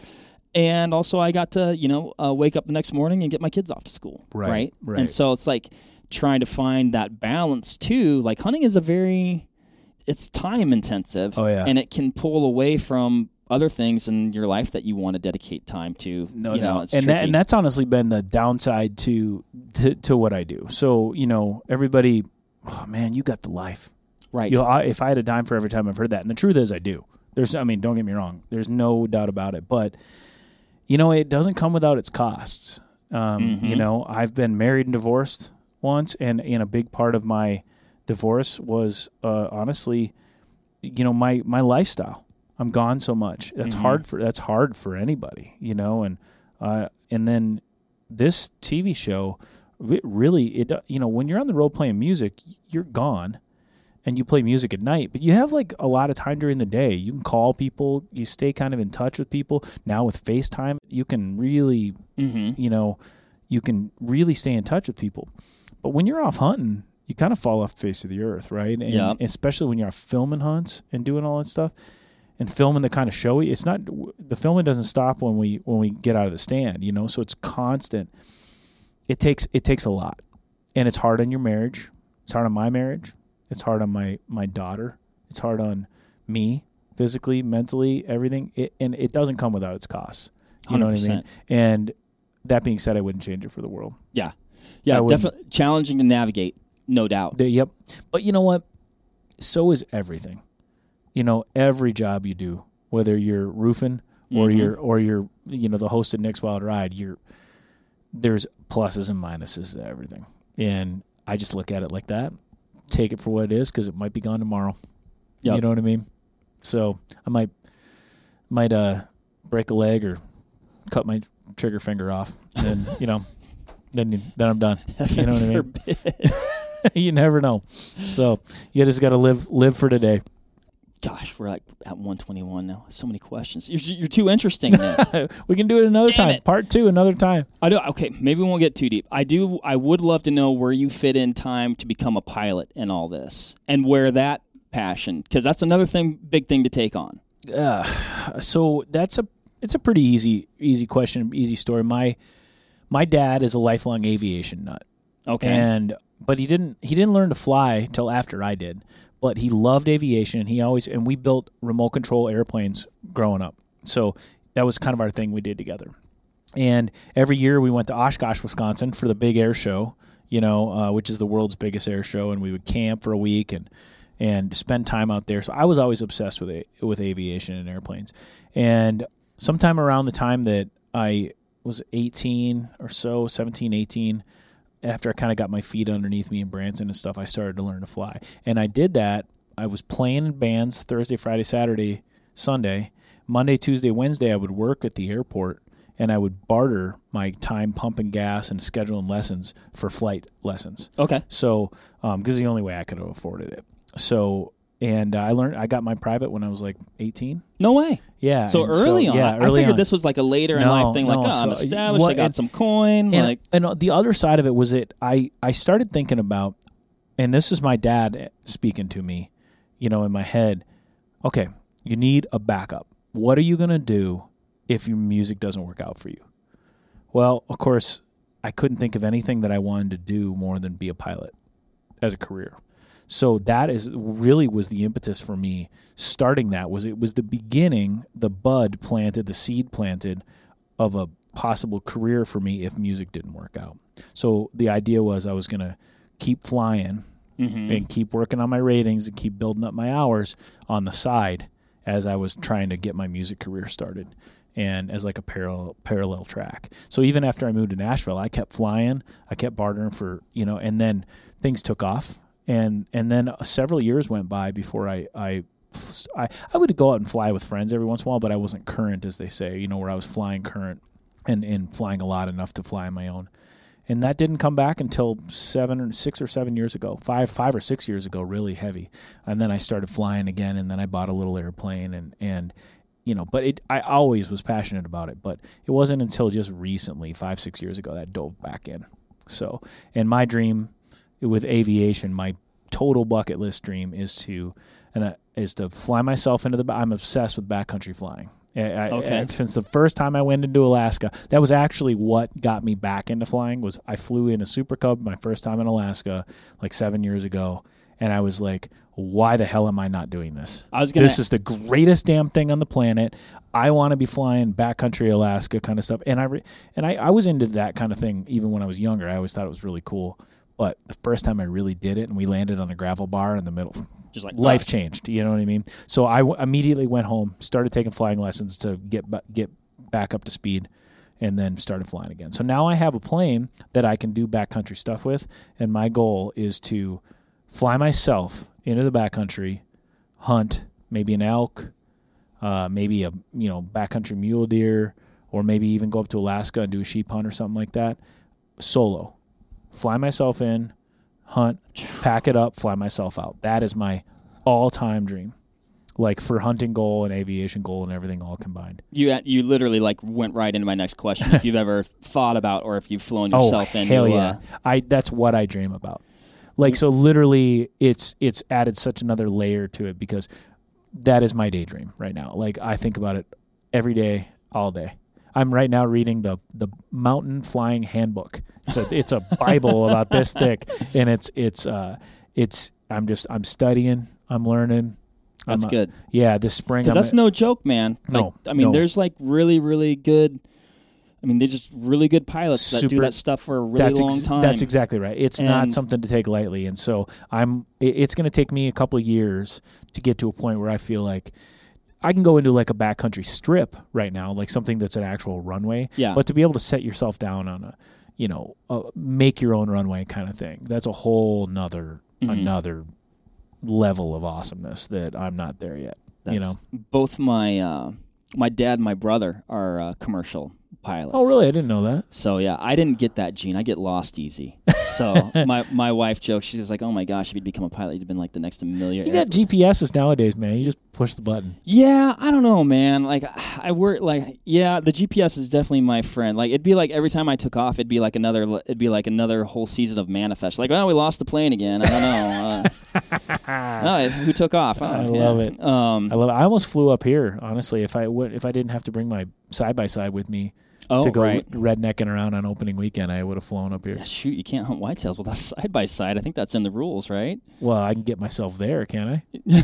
And also, I got to you know uh, wake up the next morning and get my kids off to school. Right, right. right. And so it's like trying to find that balance too. Like hunting is a very it's time intensive. Oh, yeah. and it can pull away from other things in your life that you want to dedicate time to. No, you no, know, it's and that, and that's honestly been the downside to, to to what I do. So you know, everybody, oh man, you got the life. right. You know, I, if I had a dime for every time I've heard that, and the truth is, I do. There's, I mean, don't get me wrong. There's no doubt about it. But you know, it doesn't come without its costs. Um, You Mhm. know, I've been married and divorced once, and and a big part of my divorce was uh, honestly, you know, my my lifestyle. I'm gone so much. That's Mhm. hard for that's hard for anybody, you know, and uh, and then this TV show re- really it you know when you're on the road playing music, you're gone and you play music at night, but you have like a lot of time during the day. You can call people, you stay kind of in touch with people. Now with FaceTime, you can really, hmm you know, you can really stay in touch with people. But when you're off hunting, you kind of fall off the face of the earth, right? And Yeah. especially when you're off filming hunts and doing all that stuff and filming the kind of showy. It's not the filming doesn't stop when we when we get out of the stand, you know. So it's constant. It takes it takes a lot, and it's hard on your marriage. It's hard on my marriage. It's hard on my my daughter. It's hard on me physically, mentally, everything. It, and it doesn't come without its costs. You know what I mean? And that being said, I wouldn't change it for the world. Yeah, yeah, definitely challenging to navigate, no doubt. Yep. But you know what? So is everything. You know, every job you do, whether you're roofing or Mhm. you're or you're you know the host of Nick's Wild Ride, you're there's pluses and minuses to everything. And I just look at it like that. Take it for what it is because it might be gone tomorrow. Yep. You know what I mean? So I might might uh break a leg or cut my trigger finger off, and you know, then you- then I'm done. You know what I mean? You never know. So you just got to live live for today. Gosh, we're like at 121 now. So many questions. You're, you're too interesting. We can do it another Damn time. it. Part two, another time. I do. Okay, maybe we won't get too deep. I do. I would love to know where you fit in time to become a pilot and all this, and where that passion, because that's another thing, big thing to take on. Uh, so that's a it's a pretty easy easy question, easy story. My my dad is a lifelong aviation nut. Okay. and but he didn't he didn't learn to fly till after I did. But he loved aviation, and he always and we built remote control airplanes growing up. So that was kind of our thing we did together. And every year we went to Oshkosh, Wisconsin for the big air show, you know, uh, which is the world's biggest air show, and we would camp for a week and and spend time out there. So I was always obsessed with a, with aviation and airplanes. And sometime around the time that I was 18 or so, 17, 18, after I kind of got my feet underneath me in Branson and stuff, I started to learn to fly. And I did that. I was playing in bands Thursday, Friday, Saturday, Sunday. Monday, Tuesday, Wednesday, I would work at the airport and I would barter my time pumping gas and scheduling lessons for flight lessons. Okay. So, um, because it's the only way I could have afforded it. So, and uh, I learned I got my private when I was like 18. No way. Yeah. So early on, yeah, I figured on. this was like a later in life thing. Like, oh, so I'm established. what- I got and- some coin. and, like, and the other side of it was it. I I started thinking about, and this is my dad speaking to me, you know, in my head. Okay, you need a backup. What are you gonna do if your music doesn't work out for you? Well, of course, I couldn't think of anything that I wanted to do more than be a pilot as a career. So that is really was the impetus for me starting that was it was the beginning, the bud planted, the seed planted of a possible career for me if music didn't work out. So the idea was I was going to keep flying mm-hmm. and keep working on my ratings and keep building up my hours on the side as I was trying to get my music career started and as like a parallel parallel track. So even after I moved to Nashville, I kept flying, I kept bartering for, you know, and then things took off and and then uh, several years went by before I I I, I would go out and fly with friends every once in a while, but I wasn't current, as they say, you know, where I was flying current and, and flying a lot enough to fly on my own. And that didn't come back until seven or six or seven years ago, five, five or six years ago, really heavy. And then I started flying again, and then I bought a little airplane, and and you know, but it, I always was passionate about it, but it wasn't until just recently, five, six years ago, that I dove back in. So, and my dream with aviation, my total bucket list dream is to, and uh, is to fly myself into the. I'm obsessed with backcountry flying. I, I- Okay. I- since the first time I went into Alaska, that was actually what got me back into flying. Was I flew in a Super Cub my first time in Alaska, like seven years ago, and I was like, "Why the hell am I not doing this? I was gonna- This is the greatest damn thing on the planet. I want to be flying backcountry Alaska kind of stuff." And I re- and I, I was into that kind of thing even when I was younger. I always thought it was really cool. But the first time I really did it, and we landed on a gravel bar in the middle, just like life changed. You know what I mean? So I w- immediately went home, started taking flying lessons to get get back up to speed, and then started flying again. So now I have a plane that I can do backcountry stuff with, and my goal is to fly myself into the backcountry, hunt maybe an elk, uh, maybe a you know backcountry mule deer, or maybe even go up to Alaska and do a sheep hunt or something like that, solo. Fly myself in, hunt, pack it up, fly myself out. That is my all-time dream. Like for hunting goal and aviation goal and everything all combined. You you literally like went right into my next question. if you've ever thought about or if you've flown Oh yourself into hell uh, yeah! I that's what I dream about. Like so, literally, it's it's added such another layer to it because that is my daydream right now. Like I think about it every day, all day. I'm right now reading the the Mountain Flying Handbook. It's a it's a Bible about this thick, and it's it's uh it's I'm just I'm studying, I'm learning. That's I'm, uh, good. Yeah, this spring. Because that's no joke, man. Like, No, I mean, no. there's like really, really good. I mean, they're just really good pilots that do that stuff for a really that's long ex- time. That's exactly right. It's not something to take lightly, and so I'm. it- It's going to take me a couple of years to get to a point where I feel like I can go into like a backcountry strip right now, like something that's an actual runway. Yeah. But to be able to set yourself down on a, you know, a make your own runway kind of thing, that's a whole nother Mm-hmm. another level of awesomeness that I'm not there yet. you know. Both my uh, my dad and my brother are uh, commercial pilots. Oh, really? I didn't know that. So yeah, I didn't get that gene. I get lost easy. So my my wife jokes. She's like, "Oh my gosh, if you'd become a pilot, you'd have been like the next millionaire." You got GPSs nowadays, man. You just push the button. Yeah, I don't know, man. Like I work like yeah, the GPS is definitely my friend. Like it'd be like every time I took off, it'd be like another it'd be like another whole season of manifest. Like, oh, we lost the plane again. I don't know. Uh, oh, who took off? Oh, I yeah. love it. Um, I love. It. I almost flew up here. Honestly, if I would, if I didn't have to bring my side by side with me oh, to go right. rednecking around on opening weekend, I would have flown up here. Yeah, shoot, you can't hunt whitetails without side by side. I think that's in the rules, right? Well, I can get myself there, can't I?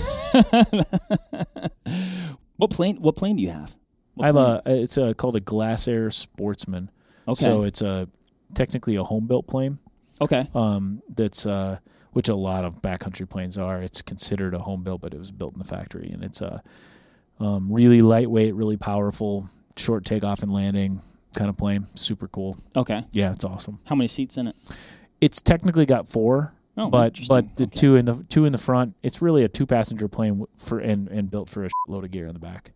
What plane? What plane do you have? What I have plane? a. It's a, called a Glasair Sportsman. Okay. So it's a technically a home built plane. Okay. Um, that's uh, which a lot of backcountry planes are. It's considered a home built, but it was built in the factory, and it's a um, really lightweight, really powerful, short takeoff and landing kind of plane. Super cool. Okay. Yeah, it's awesome. How many seats in it? It's technically got four, Oh, but but the Okay. two in the two in the front, it's really a two passenger plane for and and built for a load of gear in the back.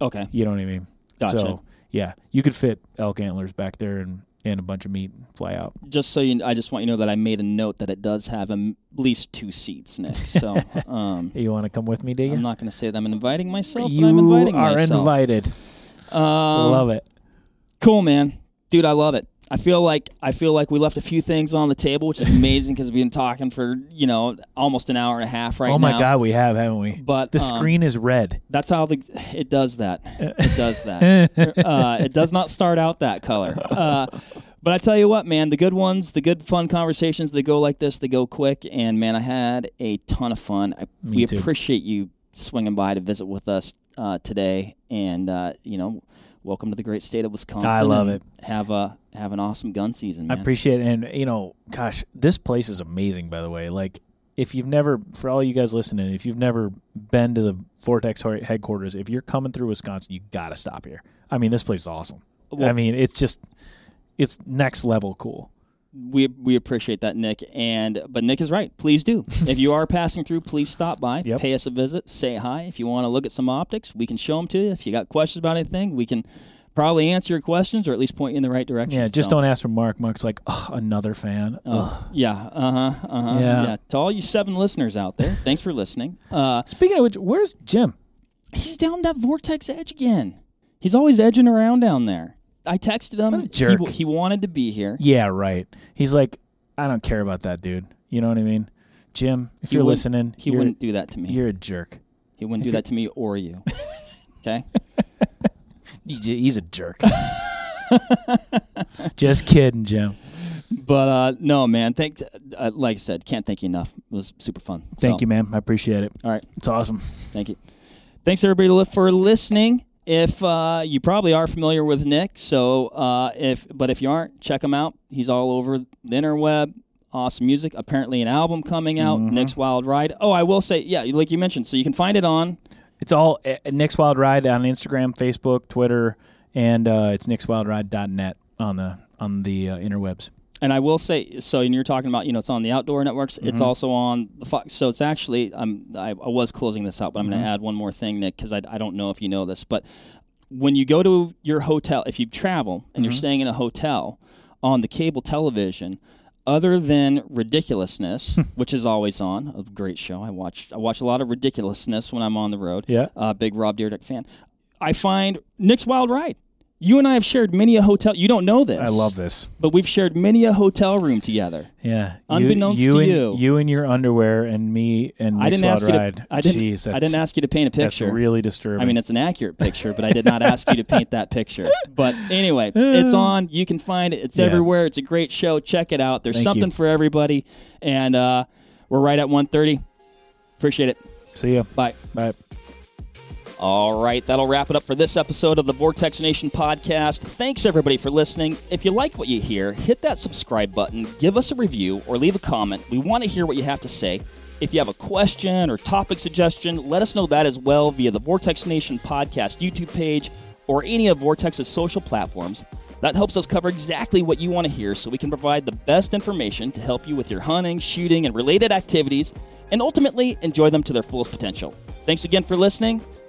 Okay. You know what I mean? Gotcha. So yeah, you could fit elk antlers back there and and a bunch of meat and fly out. Just so you, I just want you to know that I made a note that it does have at least two seats, Nick. So um, you want to come with me, do you? I'm not going to say that I'm inviting myself, you but I'm inviting are myself. invited. Um, Love it. Cool, man, dude. I love it. I feel like I feel like we left a few things on the table, which is amazing because we've been talking for you know almost an hour and a half right now. oh my now. God, we have, haven't we? But The um, screen is red. That's how the it does that. It does that. uh, it does not start out that color. Uh, but I tell you what, man, the good ones, the good fun conversations, they go like this. They go quick, and man, I had a ton of fun. I, we too. appreciate you swinging by to visit with us uh, today, and uh, you know, welcome to the great state of Wisconsin. I love it. Have a have an awesome gun season, I appreciate it. And, you know, gosh, this place is amazing, by the way. Like, if you've never, for all you guys listening, if you've never been to the Vortex headquarters, if you're coming through Wisconsin, you got to stop here. I mean, this place is awesome. Well- I mean, it's just, it's next level cool. We we appreciate that, Nick. And but Nick is right. Please do. if you are passing through, please stop by, Yep. pay us a visit, say hi. If you want to look at some optics, we can show them to you. If you got questions about anything, we can probably answer your questions or at least point you in the right direction. Yeah, just So, don't ask for Mark. Mark's like, oh, another fan. uh, yeah. Uh huh. Uh huh. Yeah. Yeah. To all you seven listeners out there, thanks for listening. Uh, Speaking of which, where's Jim? he's down that vortex edge again. He's always edging around down there. I texted him. What a jerk. He, he wanted to be here. Yeah, right. He's like, I don't care about that dude. You know what I mean? Jim, if He you're listening, He you're, wouldn't do that to me. you're a jerk. He wouldn't if do that to me or you. Okay. He's a- jerk. Just kidding, Jim. But uh, no, man. Thank, uh, like I said, can't thank you enough. It was super fun. Thank So, you, man. I appreciate it. All right, It's awesome. thank you. Thanks everybody for listening. If uh, you probably are familiar with Nick, so uh, if but if you aren't, check him out. He's all over the interweb. Awesome music. Apparently, an album coming out. Mm-hmm. Nick's Wild Ride. Oh, I will say, yeah, like you mentioned, so you can find it on. It's all uh, Nick's Wild Ride on Instagram, Facebook, Twitter, and uh, it's nickswildride.net on the on the uh, interwebs. And I will say, so and you're talking about, you know, it's on the outdoor networks. It's Mm-hmm. also on the Fox. So it's actually, I'm, I, I was closing this out, but I'm going Mm-hmm. to add one more thing, Nick, because I, I don't know if you know this, but when you go to your hotel, if you travel and Mm-hmm. you're staying in a hotel on the cable television, other than ridiculousness, which is always on, a great show. I watch I watch a lot of ridiculousness when I'm on the road. Yeah. uh, big Rob Dyrdek fan. I find Nick's Wild Ride. You and I have shared many a hotel. You don't know this. I love this. But we've shared many a hotel room together. Yeah. Unbeknownst you, to and, you. you in your underwear and me and I didn't ask you Ride. to. I didn't. Jeez, I didn't ask you to paint a picture. That's really disturbing. I mean, it's an accurate picture, but I did not ask you to paint that picture. But anyway, it's on. You can find it. It's Yeah. everywhere. It's a great show. Check it out. There's Thank something you. for everybody, and uh, we're right at 1:30. Appreciate it. See ya. Bye. Bye. All right, that'll wrap it up for this episode of the Vortex Nation podcast. Thanks everybody for listening. If you like what you hear, hit that subscribe button, give us a review, or leave a comment. We want to hear what you have to say. If you have a question or topic suggestion, let us know that as well via the Vortex Nation podcast YouTube page or any of Vortex's social platforms. That helps us cover exactly what you want to hear so we can provide the best information to help you with your hunting, shooting, and related activities and ultimately enjoy them to their fullest potential. Thanks again for listening.